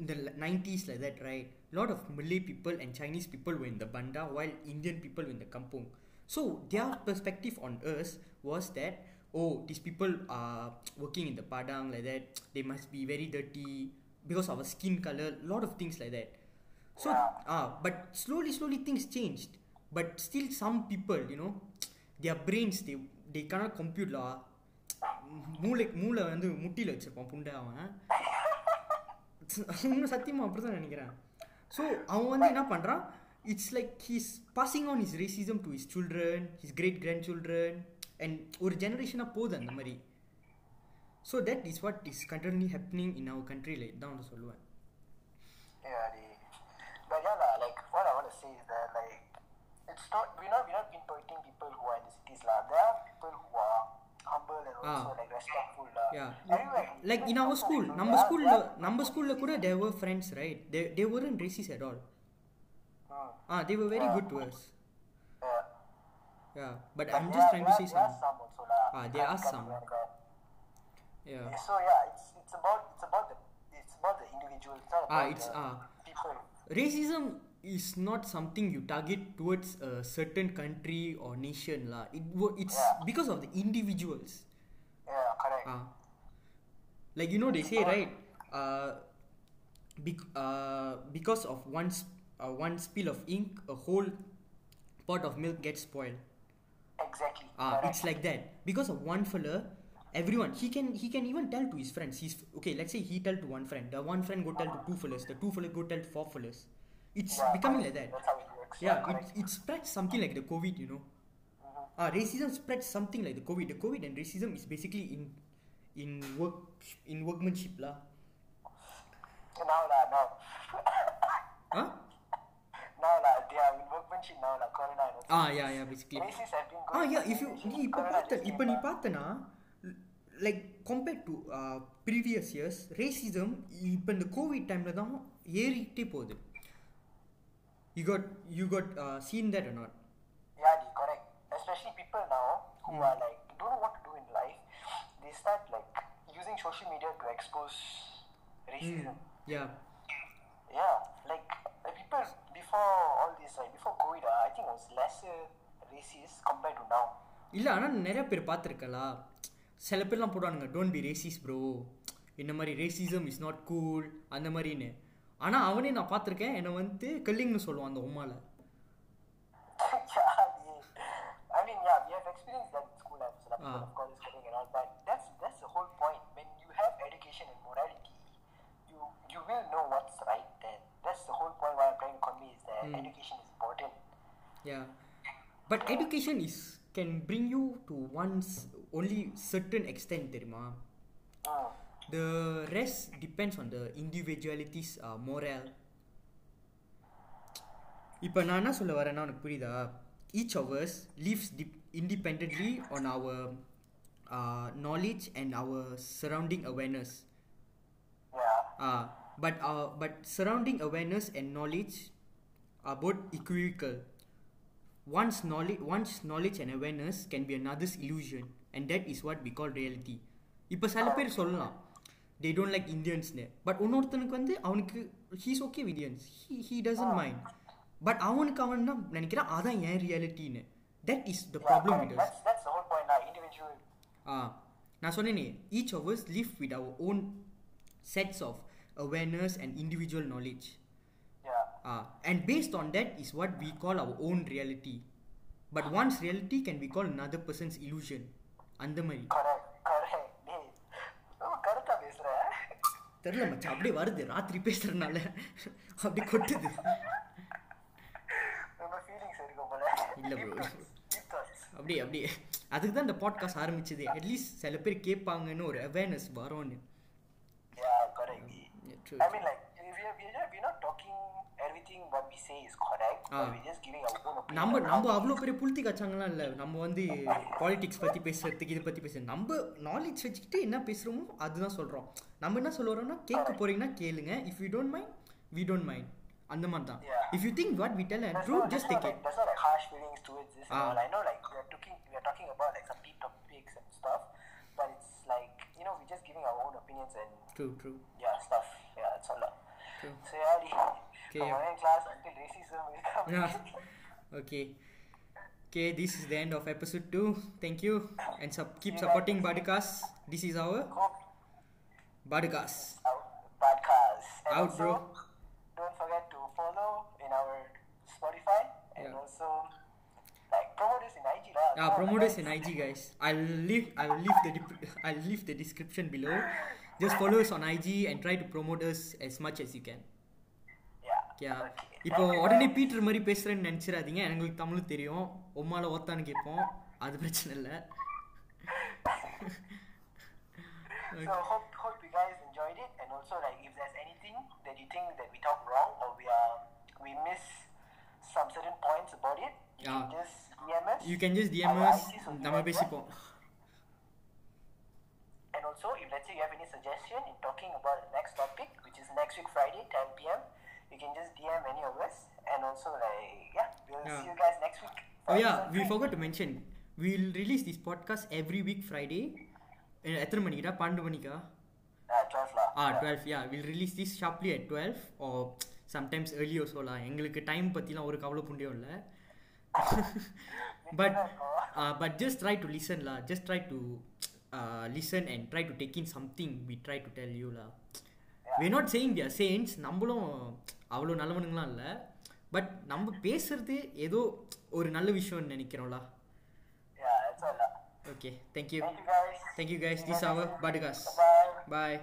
in the l- 90s like that right lot of malay people and chinese people were in the banda while indian people were in the kampung so their perspective on us was that oh these people are working in the padang like that they must be very dirty because of our skin color lot of things like that so Yeah. ah but slowly slowly things changed but still some people you know their brains they they cannot compute lah மூளை மூளை வந்து முட்டியில் வச்சிருப்பான் புண்டை அவன் இன்னும் சத்தியமாக அப்படி தான் நினைக்கிறேன் ஸோ அவன் வந்து என்ன பண்ணுறான் it's like he's passing on his racism to his children his great grand children and ஒரு ஜெனரேஷனாக போகுது அந்த மாதிரி so that is what is continue happening in our கண்ட்ரியில் தான் வந்து சொல்லுவேன் but yeah, lah, like what I want to say is that like it's not we're not we're not pinpointing people who are in the cities lah. There Ah. like respectful lah. Yeah. Everywhere. Like in even our some school, people, நம்ம there are- ஸ்கூல்ல there are- நம்ம ஸ்கூல்ல கூட there were friends right they they weren't racist at all Hmm. ah they were very good to us Yeah. yeah but But I'm there just are- trying to there say are- there are something some also lah. Ah, there are Can't- some. can't deny that. yeah So yeah, it's it's about it's about the it's about the individual. It's not Ah, about it's, the ah. people. racism is not something you target towards a certain country or nation lah it wo- it's Yeah. because of the individuals Yeah, correct. ah like you know they say right uh, bec- uh because of one sp- uh, one spill of ink a whole pot of milk gets spoiled Exactly. Ah, correct. it's like that because of one fella. Everyone he can he can even tell to his friends. He's okay. Let's say he tell to one friend. The one friend go tell to two fellas. The two fellas go tell to four fellas. It's Yeah, becoming like that. That's how it works. Yeah, it, it spreads something like the COVID. You know, Mhm. ah, racism spreads something like the COVID. The COVID and racism is basically in in work in workmanship lah. Now lah, now. Huh? now lah, they are in workmanship now lah. Corona. and also. Ah, yeah, yeah, basically. Racists have been ஆ இப்போ பார்த்த இப்போ நீ back. பார்த்தனா like compared to previous years racism இப்போ இந்த Covid டைமில் தான் ஏறிக்கிட்டே போகுது you got you got seen that not Yeah, the correct. Especially people now who are like don't know what to do in life. They start like using social media to expose racism. Yeah Yeah, like the people before all this, like before COVID, uh, I think was lesser racist compared to now. இல்லை ஆனால் நிறைய பேர் பார்த்துருக்கலா சில பேர்லாம் போடுவானுங்க don't be racist bro இந்த மாதிரி ரேசிசம் இஸ் நாட் கூல் அந்த மாதிரின்னு ஆனால் அவனே நான் பார்த்துருக்கேன் என்னை வந்து கல்லிங்னு சொல்லுவான் அந்த உமால school life. So like, Ah. of course, cutting and all, but that's that's the whole point. When you have education and morality, you you will know what's right. Then that's the whole point. Why I'm trying to convey is that Hmm. education is important. Yeah. But education is can bring you to one's only certain extent, தெரியுமா Mm. The rest depends on the individuality's uh, morale. இப்போ நான் என்ன சொல்ல வரேன்னா உனக்கு புரியுதா each of us lives dip- independently on our uh, knowledge and our surrounding awareness. Yeah. Uh, but uh, but surrounding awareness and knowledge are both equivocal. One's knowledge, one's knowledge and awareness can be another's illusion, and that is what we call reality. இப்போ சில பேர் சொல்லலாம் they don't like Indiansனு but இன்னொருத்தனுக்கு வந்து அவனுக்கு he's okay with Indians he he doesn't mind but அவனுக்கு அவன் தான் நினைக்கிறான் அதான் என் ரியாலிட்டின்னு that is the problem with us that's the whole point நான் இன்டிவிஜுவல் ஆ நான் சொன்னேனே each of us live with our own sets of awareness and individual knowledge ah and based on that is what we call our own reality but once reality can we call another person's illusion. அந்த மாதிரி. கரெக்டா பேசுற. தெரியல மச்சான் அப்படியே வருது ராத்திரி பேசுறதுனால. அப்படி கொட்டுது. நம்ம ஃபீலிங்ஸ் ப்ரோ அப்படியே அப்படியே அதுக்கு தான் இந்த பாட்காஸ்ட் ஆரம்பிச்சது அட்லீஸ்ட் சில பேர் கேட்பாங்கன்னு ஒரு அவேர்னஸ் வரும்னு Yeah, correct. Yeah, true. I mean, like, we are, we are, we're not talking everything what we say is correct, Ah. but we're just giving our own opinion. நம்ம நம்ம அவ்வளோ பெரிய புளுத்தி காய்ச்சாங்கலாம் இல்லை நம்ம வந்து பாலிடிக்ஸ் பற்றி பேசுறதுக்கு இதை பற்றி பேச நம்ம நாலேஜ் வச்சுக்கிட்டு என்ன பேசுகிறோமோ அதுதான் சொல்கிறோம் நம்ம என்ன சொல்ல வரோம்னா கேட்க போறீங்கன்னா கேளுங்க if you don't mind we don't mind அந்த மாதிரி தான் Yeah. If you think what we tell and There's true no, there's, just no take like, it there's no like harsh feelings towards this Ah. and all. I know like we are talking we are talking about like some deep topics and stuff, but it's like you know we're just giving our own opinions and true true yeah stuff. Yeah, that's all. lah. True. So yeah, the, Okay, from yeah. online class until racism will come. Okay Okay, this is the end of episode 2. Thank you and sup- keep supporting Badcast. This is our Hope Badcast. out podcast. And Out, also, bro. and Yeah. also like promote us in IG lah. Ah, Come on, promote us guys. in IG, guys. I'll leave. I'll leave the. dep- I'll leave the description below. Just follow us on IG and try to promote us as much as you can. Yeah. Yeah. Okay. இப்போ Thank you, உடனே guys. Peter மாதிரி பேசுறேன்னு நினைச்சிடாதீங்க எங்களுக்கு தமிழ் தெரியும் உம்மால ஓத்தான்னு கேட்போம் அது பிரச்சனை இல்லை So hope hope you guys enjoyed it and also like if there's anything that you think that we talk wrong or we are we miss some certain points about it, you Yeah. can just DM us. You can just DM Our as IGs will be நம்ம right பேசிப்போம் And also, if let's say you have any suggestion in talking about the next topic, which is next week Friday, 10 p.m., you can just DM any of us. And also, like, yeah, we'll Yeah. see you guys next week. Oh yeah, Episode we three. forgot to mention. We'll release this podcast every week Friday. Eh, எத்தனை மணிக்குடா பன்னெண்டு மணிக்கா Uh, 12 lah. Ah Yeah. Twelve yeah will release this sharply at twelve O sometimes early சொல்லலாம் எங்களுக்கு time பற்றிலாம் ஒரு கவலை புண்டியும் இல்லை. But but just try to listen law just try to listen and try to take in something we try to tell you law we not saying we are நம்மளும் அவ்வளோ நல்லவனுங்களாம் இல்லை. பட் நம்ம பேசுறது ஏதோ ஒரு நல்ல விஷயம்னு நினைக்கிறோம்லா Yeah, that's all lah. Okay thank you Thank you guys. Thank you guys this guys our. Podcast. Bye